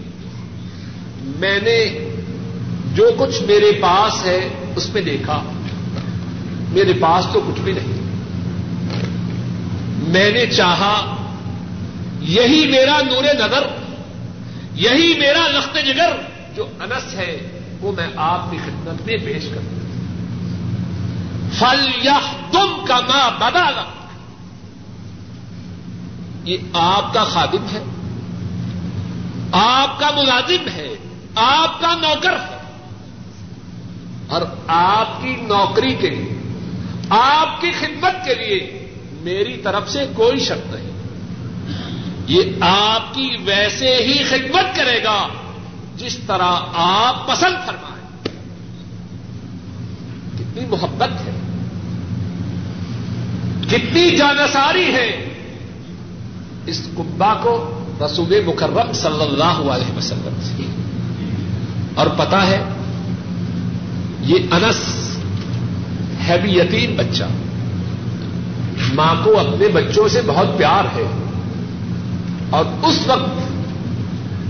Speaker 1: میں نے جو کچھ میرے پاس ہے، اس میں دیکھا۔ میرے پاس تو کچھ بھی نہیں۔ میں نے چاہا یہی میرا نور نظر، یہی میرا لخت جگر، جو انس ہے، وہ میں آپ کی خدمت میں پیش کروں۔ فل یا تم کا ماں بدا یہ آپ کا خادم ہے، آپ کا ملازم ہے، آپ کا نوکر ہے۔ اور آپ کی نوکری کے لیے آپ کی خدمت کے لیے میری طرف سے کوئی شک نہیں۔ یہ آپ کی ویسے ہی خدمت کرے گا جس طرح آپ پسند فرمائیں۔ کتنی محبت ہے۔ کتنی جانساری ہے۔ اس کمبا کو رسول مکرم صلی اللہ علیہ وسلم سے اور پتا ہے، یہ انس ہے بھی یتیم بچہ۔ ماں کو اپنے بچوں سے بہت پیار ہے۔ اور اس وقت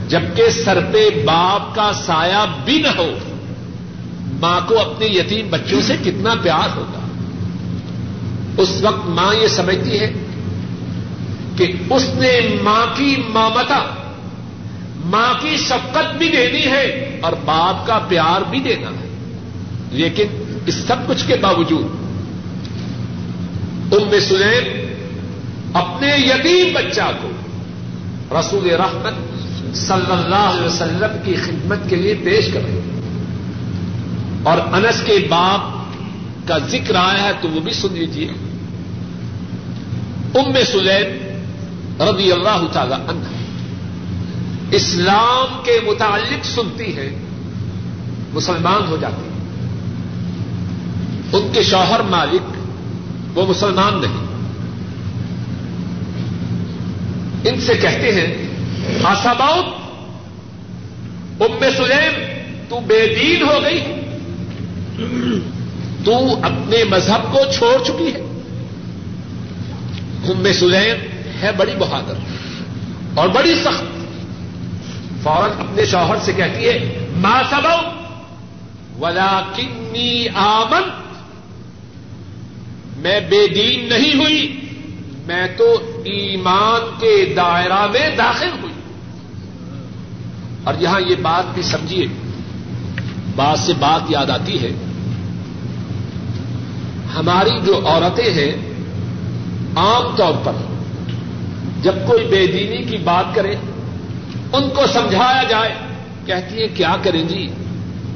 Speaker 1: جبکہ سر پہ باپ کا سایہ بھی نہ ہو، ماں کو اپنے یتیم بچوں سے کتنا پیار ہوگا۔ اس وقت ماں یہ سمجھتی ہے کہ اس نے ماں کی مامتا، ماں کی شفقت بھی دینی ہے اور باپ کا پیار بھی دینا ہے۔ لیکن اس سب کچھ کے باوجود ام سلیم اپنے یتیم بچہ کو رسول رحمت صلی اللہ علیہ وسلم کی خدمت کے لیے پیش کر رہے اور انس کے باپ کا ذکر آیا ہے تو وہ بھی سن لیجیے ام سلیم رضی اللہ تعالی عنہ اسلام کے متعلق سنتی ہے مسلمان ہو جاتی ان کے شوہر مالک، وہ مسلمان نہیں۔ ان سے کہتے ہیں آساباؤ ام سلیم، تو بے دین ہو گئی تو اپنے مذہب کو چھوڑ چکی ہے۔ ام سلیم ہے بڑی بہادر اور بڑی سخت۔ فوراً اپنے شوہر سے کہتی ہے ماں سبو ولا کنی آمن میں بے دین نہیں ہوئی، میں تو ایمان کے دائرہ میں داخل ہوئی۔ اور یہاں یہ بات بھی سمجھیے، بات سے بات یاد آتی ہے۔ ہماری جو عورتیں ہیں، عام طور پر جب کوئی بے دینی کی بات کرے ان کو سمجھایا جائے، کہتی ہے کیا کریں جی؟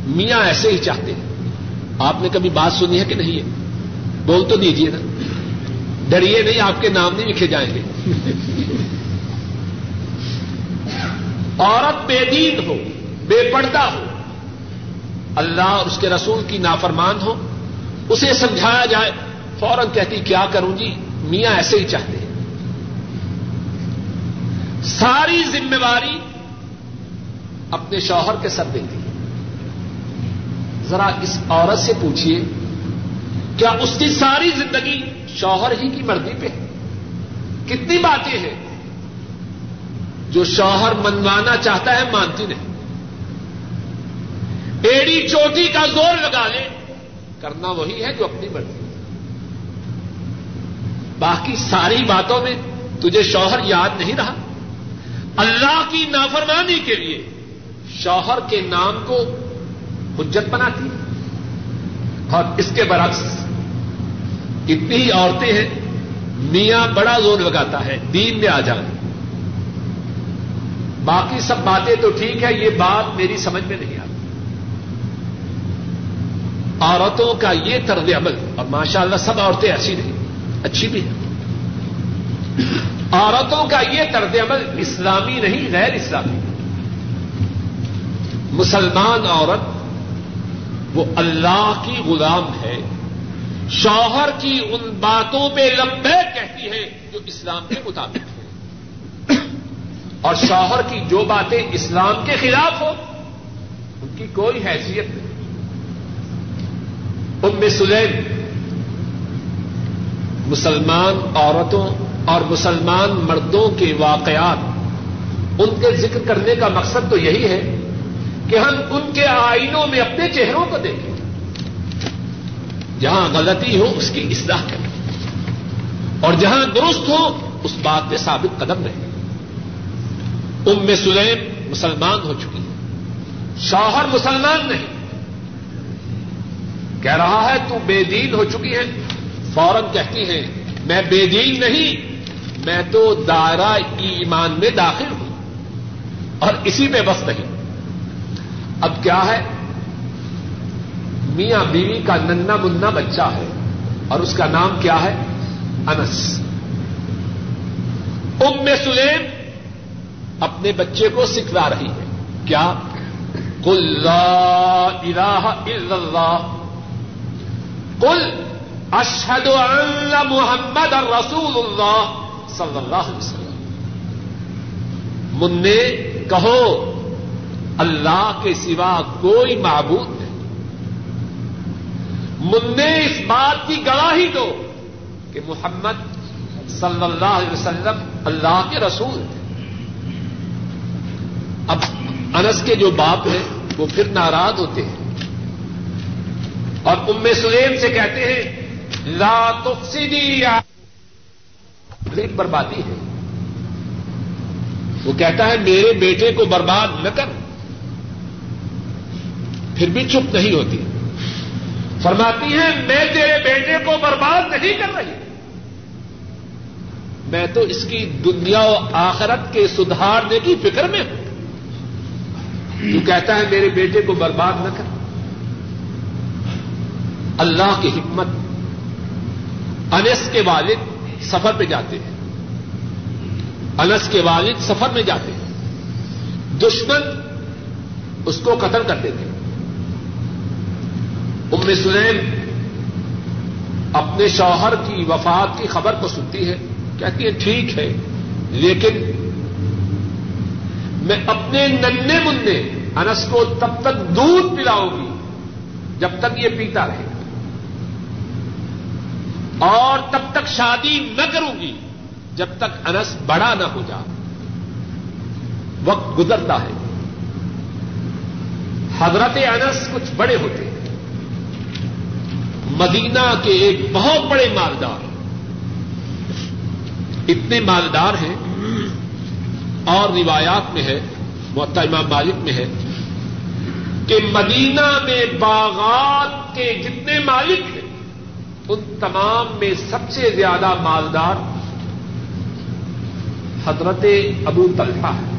Speaker 1: میاں ایسے ہی چاہتے ہیں۔ آپ نے کبھی بات سنی ہے کہ نہیں ہے؟ بول تو دیجیے نا۔ ڈریے نہیں، آپ کے نام نہیں لکھے جائیں گے۔ عورت بے دین ہو، بے پردہ ہو، اللہ اور اس کے رسول کی نافرمان ہو، اسے سمجھایا جائے، فوراً کہتی، کیا کروں جی؟ میاں ایسے ہی چاہتے ہیں۔ ساری ذمہ داری اپنے شوہر کے سر دیتی ہے ذرا اس عورت سے پوچھیے کیا اس کی ساری زندگی شوہر ہی کی مرضی پہ کتنی باتیں ہیں جو شوہر منوانا چاہتا ہے مانتی نہیں۔ ایڑی چوٹی کا زور لگا لے، کرنا وہی ہے جو اپنی مرضی۔ باقی ساری باتوں میں تجھے شوہر یاد نہیں رہا؟ اللہ کی نافرمانی کے لیے شوہر کے نام کو حجت بناتی اور اس کے برعکس اتنی ہی عورتیں ہیں، میاں بڑا زور لگاتا ہے، دین میں آ جائیں باقی سب باتیں تو ٹھیک ہے یہ بات میری سمجھ میں نہیں آتی۔ عورتوں کا یہ طرز عمل، اور ماشاء اللہ سب عورتیں ایسی نہیں، اچھی بھی ہیں۔ عورتوں کا یہ طرز عمل اسلامی نہیں، غیر اسلامی۔ مسلمان عورت، وہ اللہ کی غلام ہے۔ شوہر کی ان باتوں پہ لمبے کہتی ہے جو اسلام کے مطابق ہے اور شوہر کی جو باتیں اسلام کے خلاف ہو ان کی کوئی حیثیت نہیں۔ ام سلیم، مسلمان عورتوں اور مسلمان مردوں کے واقعات، ان کے ذکر کرنے کا مقصد تو یہی ہے کہ ہم ان کے آئینوں میں اپنے چہروں کو دیکھیں۔ جہاں غلطی ہو، اس کی اصلاح کریں۔ اور جہاں درست ہو، اس بات پہ ثابت قدم رہے ام سلیم مسلمان ہو چکی ہے شوہر مسلمان نہیں۔ کہہ رہا ہے، تو بے دین ہو چکی ہے فوراً کہتی ہے میں بے دین نہیں، میں تو دائرہ ایمان میں داخل ہوں۔ اور اسی میں بس نہیں۔ اب کیا ہے؟ میاں بیوی کا ننا منا بچہ ہے اور اس کا نام کیا ہے؟ انس۔ ام سلیم اپنے بچے کو سکھلا رہی ہے۔ کیا؟ کل لا الہ الا اللہ۔ کل اشہد ان محمد رسول اللہ صلی اللہ علیہ وسلم۔ منہ کہو، اللہ کے سوا کوئی معبود نہیں اس بات کی گواہی دو کہ محمد صلی اللہ علیہ وسلم اللہ کے رسول تھے۔ اب انس کے جو باپ ہیں، وہ پھر ناراض ہوتے ہیں۔ اور ام سلیم سے کہتے ہیں، لا تفسدی یا ایک بربادی ہے۔ وہ کہتا ہے، میرے بیٹے کو برباد نہ کر۔ پھر بھی چپ نہیں ہوتی۔ فرماتی ہے میں تیرے بیٹے کو برباد نہیں کر رہی۔ میں تو اس کی دنیا و آخرت کے سدھارنے کی فکر میں ہوں۔ تو کہتا ہے، میرے بیٹے کو برباد نہ کر۔ اللہ کی حکمت، انس کے والد سفر پہ جاتے ہیں۔ انس کے والد سفر میں جاتے ہیں۔ دشمن اس کو قتل کر دیتے ام سلیم اپنے شوہر کی وفات کی خبر کو سنتی ہے، کہتی ہے، ٹھیک ہے، لیکن میں اپنے ننے منہ انس کو تب تک دودھ پلاؤں گی جب تک یہ پیتا رہے۔ اور تب تک شادی نہ کروں گی جب تک انس بڑا نہ ہو جا وقت گزرتا ہے۔ حضرت انس کچھ بڑے ہوتے۔ ہیں مدینہ کے ایک بہت بڑے مالدار اتنے مالدار ہیں اور روایات میں ہے معطا امام مالک میں ہے کہ مدینہ میں باغات کے جتنے مالک ہیں، ان تمام میں سب سے زیادہ مالدار حضرت ابو طلحہ ہے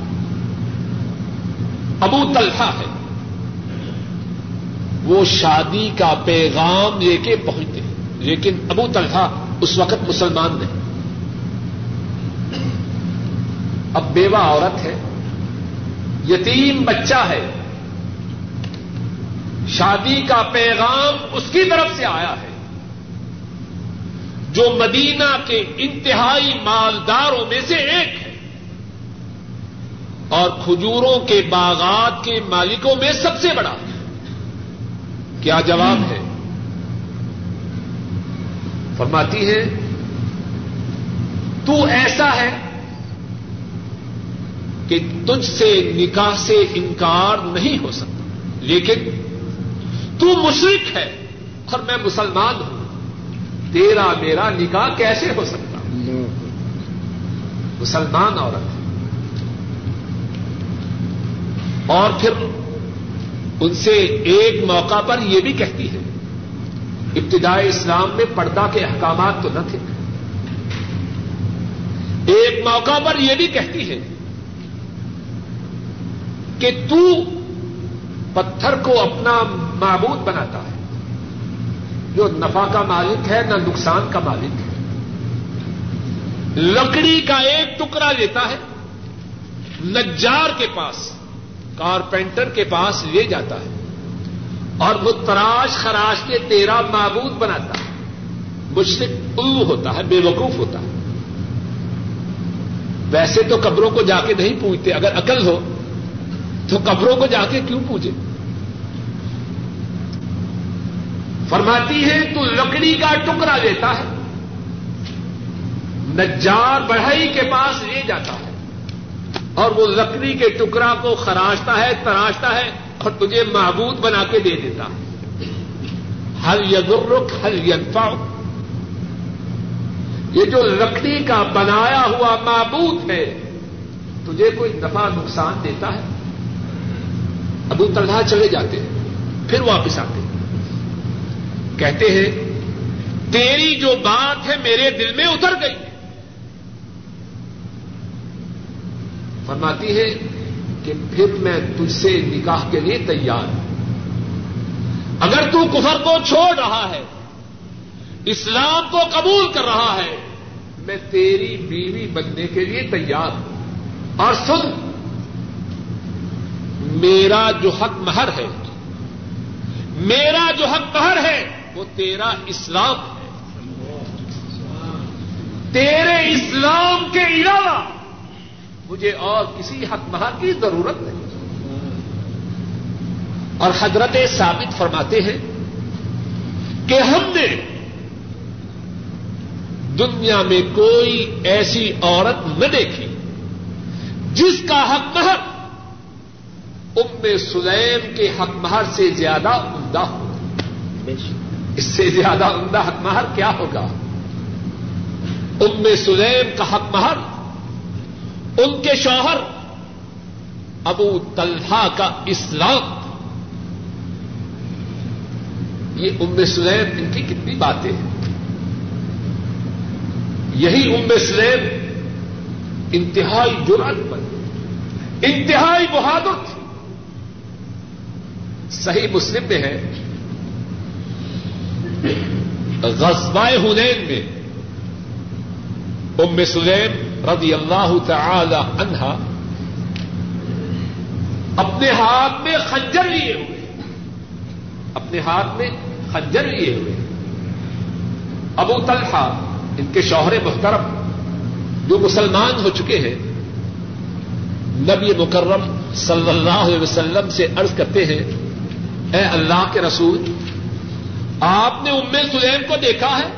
Speaker 1: ابو طلحہ ہے وہ شادی کا پیغام لے کے پہنچتے لیکن ابو طلحہ اس وقت مسلمان نہیں۔ اب بیوہ عورت ہے، یتیم بچہ ہے۔ شادی کا پیغام اس کی طرف سے آیا ہے۔ جو مدینہ کے انتہائی مالداروں میں سے ایک ہے۔ اور کھجوروں کے باغات کے مالکوں میں سب سے بڑا ہے۔ کیا جواب ہے؟ فرماتی ہے، تو ایسا ہے کہ تجھ سے نکاح سے انکار نہیں ہو سکتا، لیکن تو مشرق ہے اور میں مسلمان ہوں، تیرا میرا نکاح کیسے ہو سکتا؟ مسلمان عورت اور پھر ان سے ایک موقع پر یہ بھی کہتی ہے ابتدائی اسلام میں پردہ کے احکامات تو نہ تھے۔ ایک موقع پر یہ بھی کہتی ہے کہ تو پتھر کو اپنا معبود بناتا ہے۔ جو نفع کا مالک ہے، نہ نقصان کا مالک ہے۔ لکڑی کا ایک ٹکڑا لیتا ہے، نجار کے پاس کارپینٹر کے پاس لے جاتا ہے اور وہ تراش خراش کے تیرا معبود بناتا ہے۔ مشرق الو ہوتا ہے بے وقوف ہوتا ہے۔ ویسے تو قبروں کو جا کے نہیں پوچھتے اگر عقل ہو تو قبروں کو جا کے کیوں پوچھے فرماتی ہے، تو لکڑی کا ٹکڑا لیتا ہے، نجار بڑھئی کے پاس لے جاتا ہے۔ اور وہ لکڑی کے ٹکڑا کو خراشتا ہے، تراشتا ہے اور تجھے معبود بنا کے دے دیتا۔ ہے ہل یگرک ہل ینفع یہ جو لکڑی کا بنایا ہوا معبود ہے، تجھے کوئی نفع نقصان دیتا ہے؟ ابو طلحہ چلے جاتے ہیں پھر واپس آتے۔ ہیں کہتے ہیں، تیری جو بات ہے میرے دل میں اتر گئی۔ فرماتی ہے کہ پھر میں تجھ سے نکاح کے لیے تیار ہوں۔ اگر تو کفر کو چھوڑ رہا ہے، اسلام کو قبول کر رہا ہے، میں تیری بیوی بننے کے لیے تیار ہوں۔ اور سن، میرا جو حق مہر ہے، میرا جو حق مہر ہے، وہ تیرا اسلام ہے۔ تیرے اسلام کے علاوہ مجھے اور کسی حق مہر کی ضرورت نہیں۔ اور حضرت ثابت فرماتے ہیں کہ ہم نے دنیا میں کوئی ایسی عورت نہ دیکھی جس کا حق مہر ام سلیم کے حق مہر سے زیادہ عمدہ ہو۔ اس سے زیادہ عمدہ حق مہر کیا ہوگا؟ ام سلیم کا حق مہر ان کے شوہر ابو طلحہ کا اسلام۔ یہ ام سلیم ان کی کتنی باتیں ہیں۔ یہی ام سلیم انتہائی جرات پر، انتہائی بہادر تھی۔ صحیح مسلم میں ہے۔ غزبائے ہنین میں ام سلیم رضی اللہ تعالی عنہا، اپنے ہاتھ میں خنجر لیے ہوئے۔ اپنے ہاتھ میں خنجر لیے ہوئے۔ ابو طلحہ، ان کے شوہر محترم، جو مسلمان ہو چکے ہیں، نبی مکرم صلی اللہ علیہ وسلم سے عرض کرتے ہیں، اے اللہ کے رسول، آپ نے ام سلیم کو دیکھا ہے؟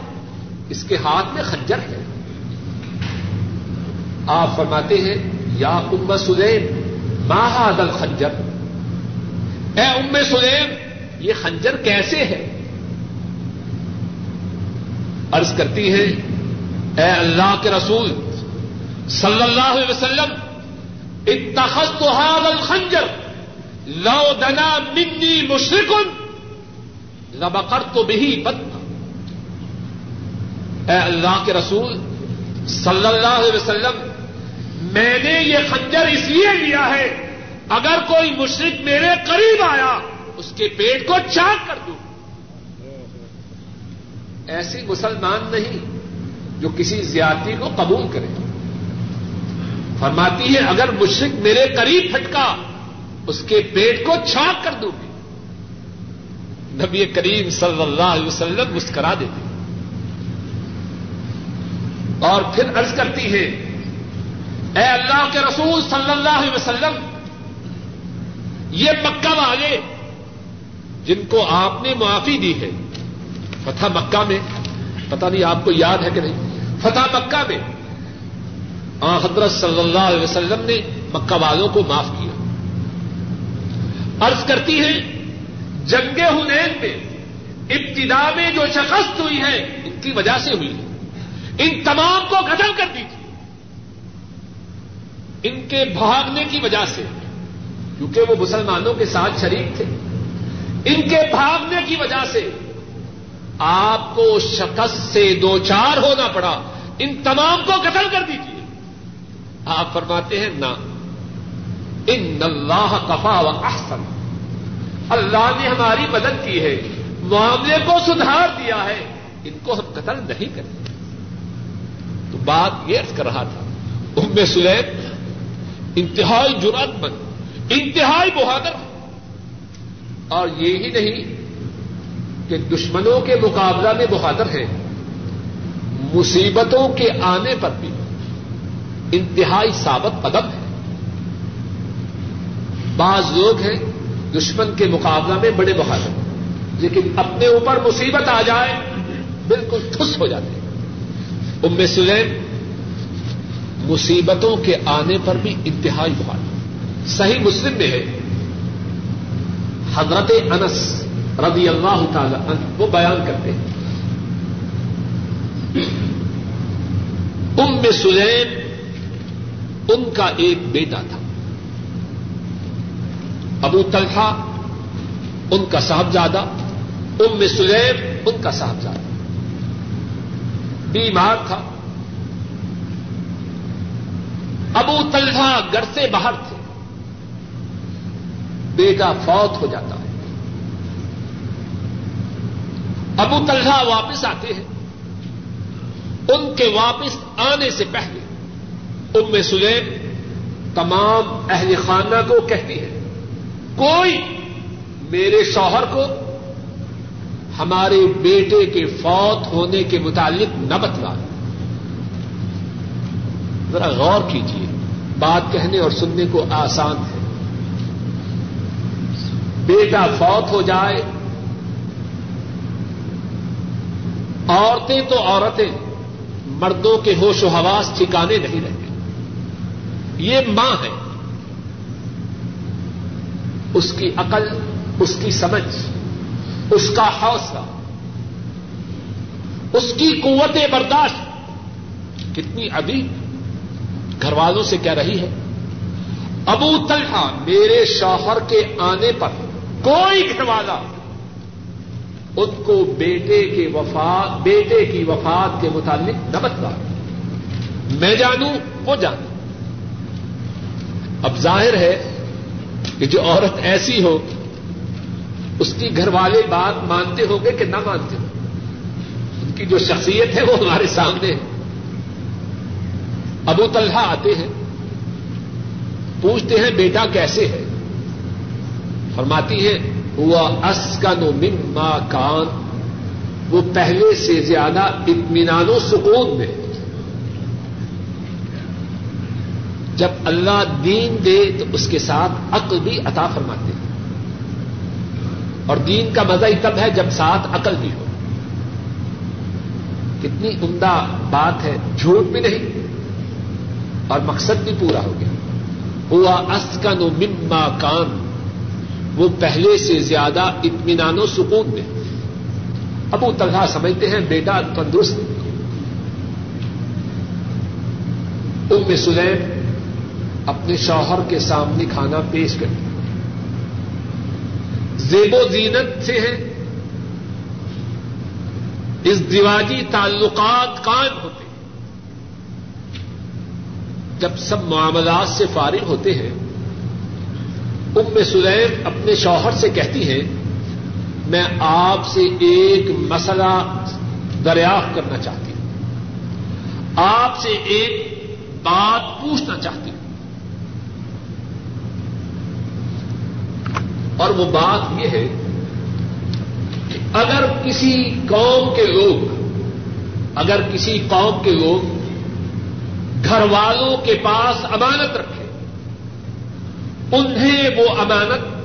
Speaker 1: اس کے ہاتھ میں خنجر ہے۔ آپ فرماتے ہیں، یا ام سلیم ماہ دل خنجر اے ام سلیم، یہ خنجر کیسے ہے؟ عرض کرتی ہے اے اللہ کے رسول، صلی اللہ علیہ وسلم، اتخذت هذا الخنجر، لو دنا منی مشرکن لبقر تو بھی اے اللہ کے رسول، صلی اللہ علیہ وسلم میں نے یہ خنجر اس لیے لیا ہے، اگر کوئی مشرق میرے قریب آیا، اس کے پیٹ کو چاک کر دوں۔ ایسی مسلمان نہیں جو کسی زیادتی کو قبول کرے۔ فرماتی ہے، اگر مشرق میرے قریب پھٹکا، اس کے پیٹ کو چھانک کر دوں گی۔ نبی کریم صلی اللہ علیہ وسلم مسکرا دیتے اور پھر عرض کرتی ہے اے اللہ کے رسول صلی اللہ علیہ وسلم، یہ مکہ والے جن کو آپ نے معافی دی ہے، فتح مکہ میں، پتہ نہیں آپ کو یاد ہے کہ نہیں، فتح مکہ میں آ حضرت صلی اللہ علیہ وسلم نے مکہ والوں کو معاف کیا۔ عرض کرتی ہے جنگ ہنین میں ابتدا میں جو شکست ہوئی ہے، ان کی وجہ سے ہوئی ہے۔ ان تمام کو قتل کر دی تھی۔ ان کے بھاگنے کی وجہ سے، کیونکہ وہ مسلمانوں کے ساتھ شریک تھے۔ ان کے بھاگنے کی وجہ سے آپ کو شکست سے دو چار ہونا پڑا۔ ان تمام کو قتل کر دیجیے آپ فرماتے ہیں نہ ان اللہ کفا و احسن۔ اللہ نے ہماری مدد کی ہے۔ معاملے کو سدھار دیا ہے۔ ان کو ہم قتل نہیں کرتے تو بات یہ عرض کر رہا تھا۔ ام سلیم انتہائی جرات مند، انتہائی بہادر۔ اور یہی نہیں کہ دشمنوں کے مقابلہ میں بہادر ہیں، مصیبتوں کے آنے پر بھی انتہائی ثابت قدم ہے بعض لوگ ہیں دشمن کے مقابلہ میں بڑے بہادر، لیکن اپنے اوپر مصیبت آ جائے، بالکل ٹھس ہو جاتے ام سلیم مصیبتوں کے آنے پر بھی انتہائی بہادر صحیح مسلم میں ہے۔ حضرت انس رضی اللہ تعالی عنہ وہ بیان کرتے ہیں۔ ام سلیم، ان کا ایک بیٹا تھا۔ ابو طلحہ، ان کا صاحبزادہ۔ ام سلیم، ان کا صاحبزادہ۔ بیمار تھا۔ ابو طلحہ گھر سے باہر تھے۔ بیٹا فوت ہو جاتا ہے۔ ابو طلحہ واپس آتے ہیں۔ ان کے واپس آنے سے پہلے ام سلیم تمام اہل خانہ کو کہتی ہے کوئی میرے شوہر کو ہمارے بیٹے کے فوت ہونے کے متعلق نہ بتلا۔ ذرا غور کیجیے بات کہنے اور سننے کو آسان ہے۔ بیٹا فوت ہو جائے، عورتیں تو عورتیں، مردوں کے ہوش و حواس ٹھکانے نہیں رہتے یہ ماں ہے۔ اس کی عقل، اس کی سمجھ، اس کا حوصلہ، اس کی قوت برداشت۔ کتنی ابھی گھر والوں سے کہہ رہی ہے، ابو طلحہ میرے شوہر کے آنے پر کوئی گھر والا ان کو بیٹے کے وفات، بیٹے کی وفات کے متعلق نہ بتلا۔ میں جانوں، وہ جانوں اب ظاہر ہے کہ جو عورت ایسی ہو، اس کی گھر والے بات مانتے ہوں گے کہ نہ مانتے ہوں ان کی جو شخصیت ہے وہ ہمارے سامنے ہے۔ ابو طلحہ آتے ہیں، پوچھتے ہیں بیٹا کیسے ہے؟ فرماتی ہے ہوا اسکن مما کان، وہ پہلے سے زیادہ اطمینان و سکون میں جب اللہ دین دے تو اس کے ساتھ عقل بھی عطا فرماتے ہیں۔ اور دین کا مزہ ہی تب ہے جب ساتھ عقل بھی ہو۔ کتنی عمدہ بات ہے، جھوٹ بھی نہیں۔ اور مقصد بھی پورا ہو گیا۔ ہوا اسکن مما کان۔ وہ پہلے سے زیادہ اطمینان و سکون میں۔ ابو طلحہ سمجھتے ہیں بیٹا تندرست۔ ام سلیم اپنے شوہر کے سامنے کھانا پیش کر۔ زیب و زینت سے ہے اس دیواجی تعلقات قائم ہوتے جب سب معاملات سے فارغ ہوتے ہیں، ام سلیم اپنے شوہر سے کہتی ہیں، میں آپ سے ایک مسئلہ دریافت کرنا چاہتی ہوں۔ آپ سے ایک بات پوچھنا چاہتی ہوں۔ اور وہ بات یہ ہے کہ اگر کسی قوم کے لوگ، اگر کسی قوم کے لوگ گھر والوں کے پاس امانت رکھے۔ انہیں وہ امانت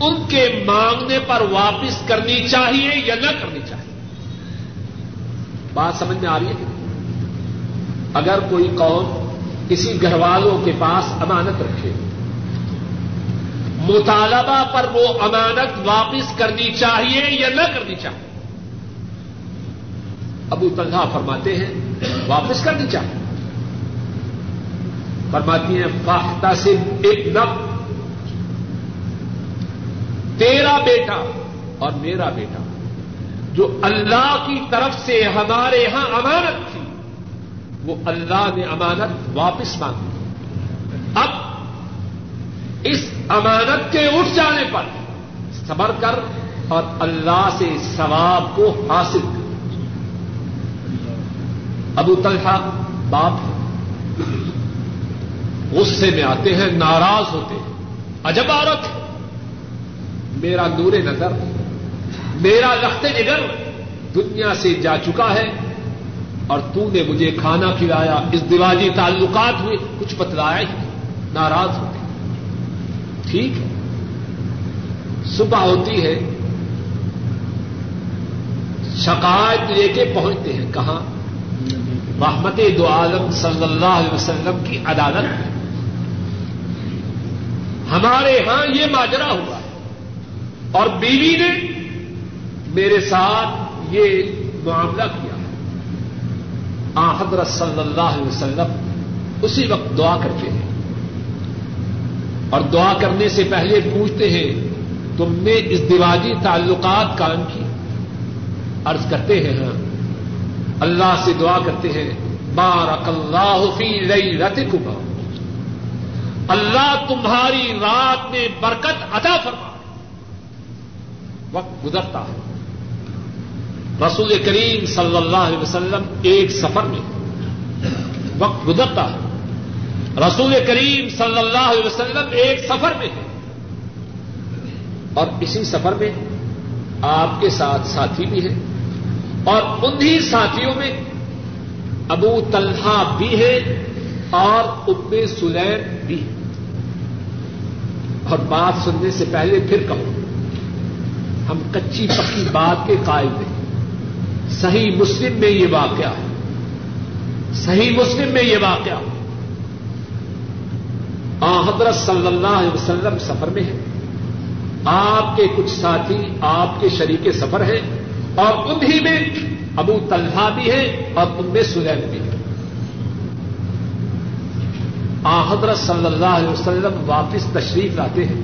Speaker 1: ان کے مانگنے پر واپس کرنی چاہیے یا نہ کرنی چاہیے۔ بات سمجھ میں آ رہی ہے اگر کوئی قوم کسی گھر والوں کے پاس امانت رکھے، مطالبہ پر وہ امانت واپس کرنی چاہیے یا نہ کرنی چاہیے۔ ابو تنہا فرماتے ہیں، واپس کرنی چاہیے۔ فرماتی ہیں فاختہ سے ایک نب تیرا بیٹا اور میرا بیٹا، جو اللہ کی طرف سے ہمارے یہاں امانت تھی، وہ اللہ نے امانت واپس مانگی۔ اب اس امانت کے اٹھ جانے پر صبر کر اور اللہ سے ثواب کو حاصل کر۔ ابو طلحہ باپ غصے میں آتے ہیں، ناراض ہوتے ہیں۔ عجب عورت میرا نور نظر، میرا لخت نگر دنیا سے جا چکا ہے اور تو نے مجھے کھانا کھلایا، اس دیوالی تعلقات ہوئے، کچھ بتلایا ہی ناراض ہوتے ٹھیک ہے۔ صبح ہوتی ہے۔ شکایت لے کے پہنچتے ہیں۔ کہاں؟ رحمت دو عالم صلی اللہ علیہ وسلم کی عدالت میں۔ ہمارے ہاں یہ ماجرا ہوا ہے اور بیوی نے میرے ساتھ یہ معاملہ کیا۔ آ، حضرت صلی اللہ علیہ وسلم اسی وقت دعا کرتے ہیں۔ اور دعا کرنے سے پہلے پوچھتے ہیں، تم نے اس دیواجی تعلقات کام کی؟ عرض کرتے ہیں ہاں۔ اللہ سے دعا کرتے ہیں، بارک اللہ فی لئی لیلتکما اللہ تمہاری رات میں برکت عطا فرما۔ وقت گزرتا ہے۔ رسول کریم صلی اللہ علیہ وسلم ایک سفر میں وقت گزرتا ہے۔ رسول کریم صلی اللہ علیہ وسلم ایک سفر میں ہے۔ اور اسی سفر میں آپ کے ساتھ ساتھی بھی ہیں۔ اور انہی ساتھیوں میں ابو طلحہ بھی ہے اور ام سلیم بھی ہے اور بات سننے سے پہلے پھر کہوں ہم کچی پکی بات کے قائل ہیں۔ صحیح مسلم میں یہ واقعہ ہے۔ صحیح مسلم میں یہ واقعہ ہے۔ حضرت صلی اللہ علیہ وسلم سفر میں ہے آپ کے کچھ ساتھی آپ کے شریک سفر ہیں اور انہیں میں ابو طلحہ بھی ہے اور ان میں سلیم بھی ہے حضرت صلی اللہ علیہ وسلم واپس تشریف لاتے ہیں۔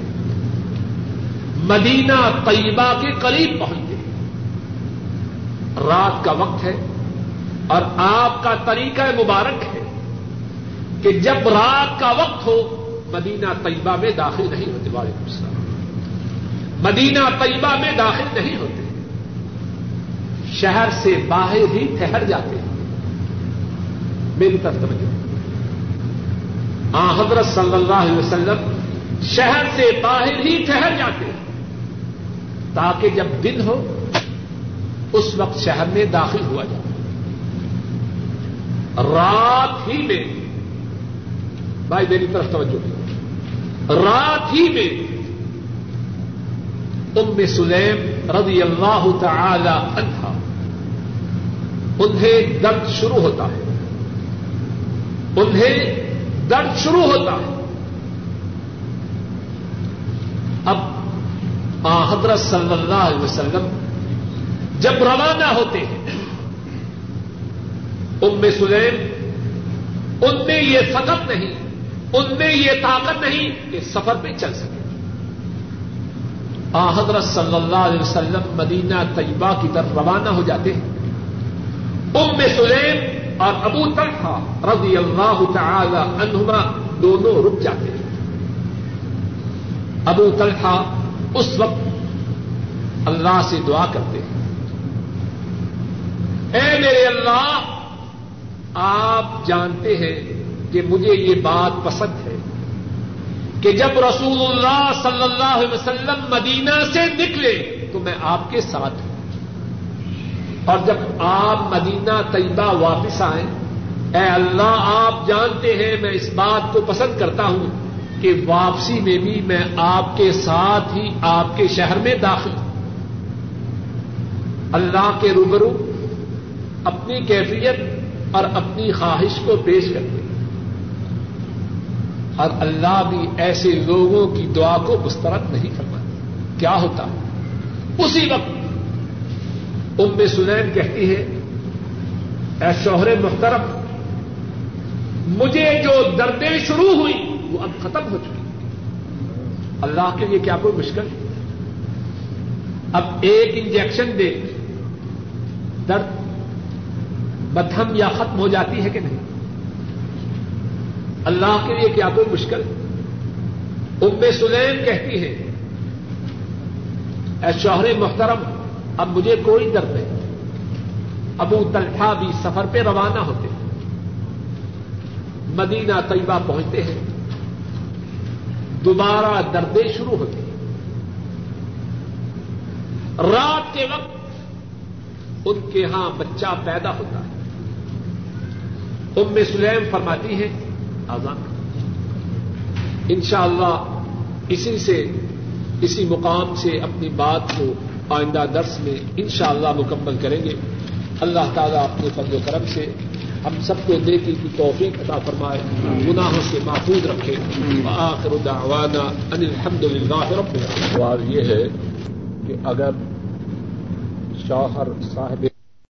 Speaker 1: مدینہ طیبہ کے قریب پہنچتے ہیں۔ رات کا وقت ہے اور آپ کا طریقہ مبارک ہے کہ جب رات کا وقت ہو، مدینہ طیبہ میں داخل نہیں ہوتے، وعلیکم السلام۔ مدینہ طیبہ میں داخل نہیں ہوتے۔ شہر سے باہر ہی ٹھہر جاتے ہیں۔ میری طرف توجہ۔ آ، حضرت صلی اللہ علیہ وسلم شہر سے باہر ہی ٹھہر جاتے ہیں۔ تاکہ جب دن ہو، اس وقت شہر میں داخل ہوا جائے۔ رات ہی میں، بھائی میری طرف توجہ رات ہی میں ام سلیم رضی اللہ تعالی عنہا، انہیں درد شروع ہوتا ہے۔ انہیں درد شروع ہوتا۔ ہے اب حضرت صلی اللہ علیہ وسلم جب روانہ ہوتے ہیں، ام سلیم، ان میں یہ سخت نہیں، ان میں یہ طاقت نہیں کہ سفر میں چل سکے۔ حضرت صلی اللہ علیہ وسلم مدینہ طیبہ کی طرف روانہ ہو جاتے ہیں۔ ام سلیم اور ابو طلحہ رضی اللہ تعالی عنہما دونوں رک جاتے ہیں۔ ابو طلحہ اس وقت اللہ سے دعا کرتے ہیں۔ اے میرے اللہ، آپ جانتے ہیں کہ مجھے یہ بات پسند ہے کہ جب رسول اللہ صلی اللہ علیہ وسلم مدینہ سے نکلے تو میں آپ کے ساتھ ہوں۔ اور جب آپ مدینہ طیبہ واپس آئیں، اے اللہ، آپ جانتے ہیں، میں اس بات کو پسند کرتا ہوں کہ واپسی میں بھی میں آپ کے ساتھ ہی آپ کے شہر میں داخل ہوں۔ اللہ کے روبرو اپنی کیفیت اور اپنی خواہش کو پیش کرتے ہیں۔ اور اللہ بھی ایسے لوگوں کی دعا کو مسترد نہیں کرتا کیا ہوتا؟ اسی وقت ام سنین کہتی ہے، اے شوہر محترم، مجھے جو دردیں شروع ہوئی وہ اب ختم ہو چکی۔ اللہ کے لیے کیا کوئی مشکل؟ اب ایک انجیکشن دے، درد بدہم یا ختم ہو جاتی ہے کہ نہیں؟ اللہ کے لیے کیا کوئی مشکل؟ ام سلیم کہتی ہے، اے شوہر محترم اب مجھے کوئی درد نہیں۔ ابو طلحہ بھی سفر پہ روانہ ہوتے ہیں۔ مدینہ طیبہ پہنچتے ہیں۔ دوبارہ دردیں شروع ہوتی ہیں۔ رات کے وقت ان کے ہاں بچہ پیدا ہوتا ہے۔ ام سلیم فرماتی ہے آزاد۔ ان شاء اللہ اسی سے، اسی مقام سے اپنی بات کو آئندہ درس میں ان شاء اللہ مکمل کریں گے۔ اللہ تعالیٰ اپنے فضل و کرم سے ہم سب کو دیکھی کی توفیق عطا فرمائے۔ گناہوں سے محفوظ رکھے۔ آخر دعوانا ان الحمد للہ رب سوال یہ ہے کہ اگر شوہر صاحب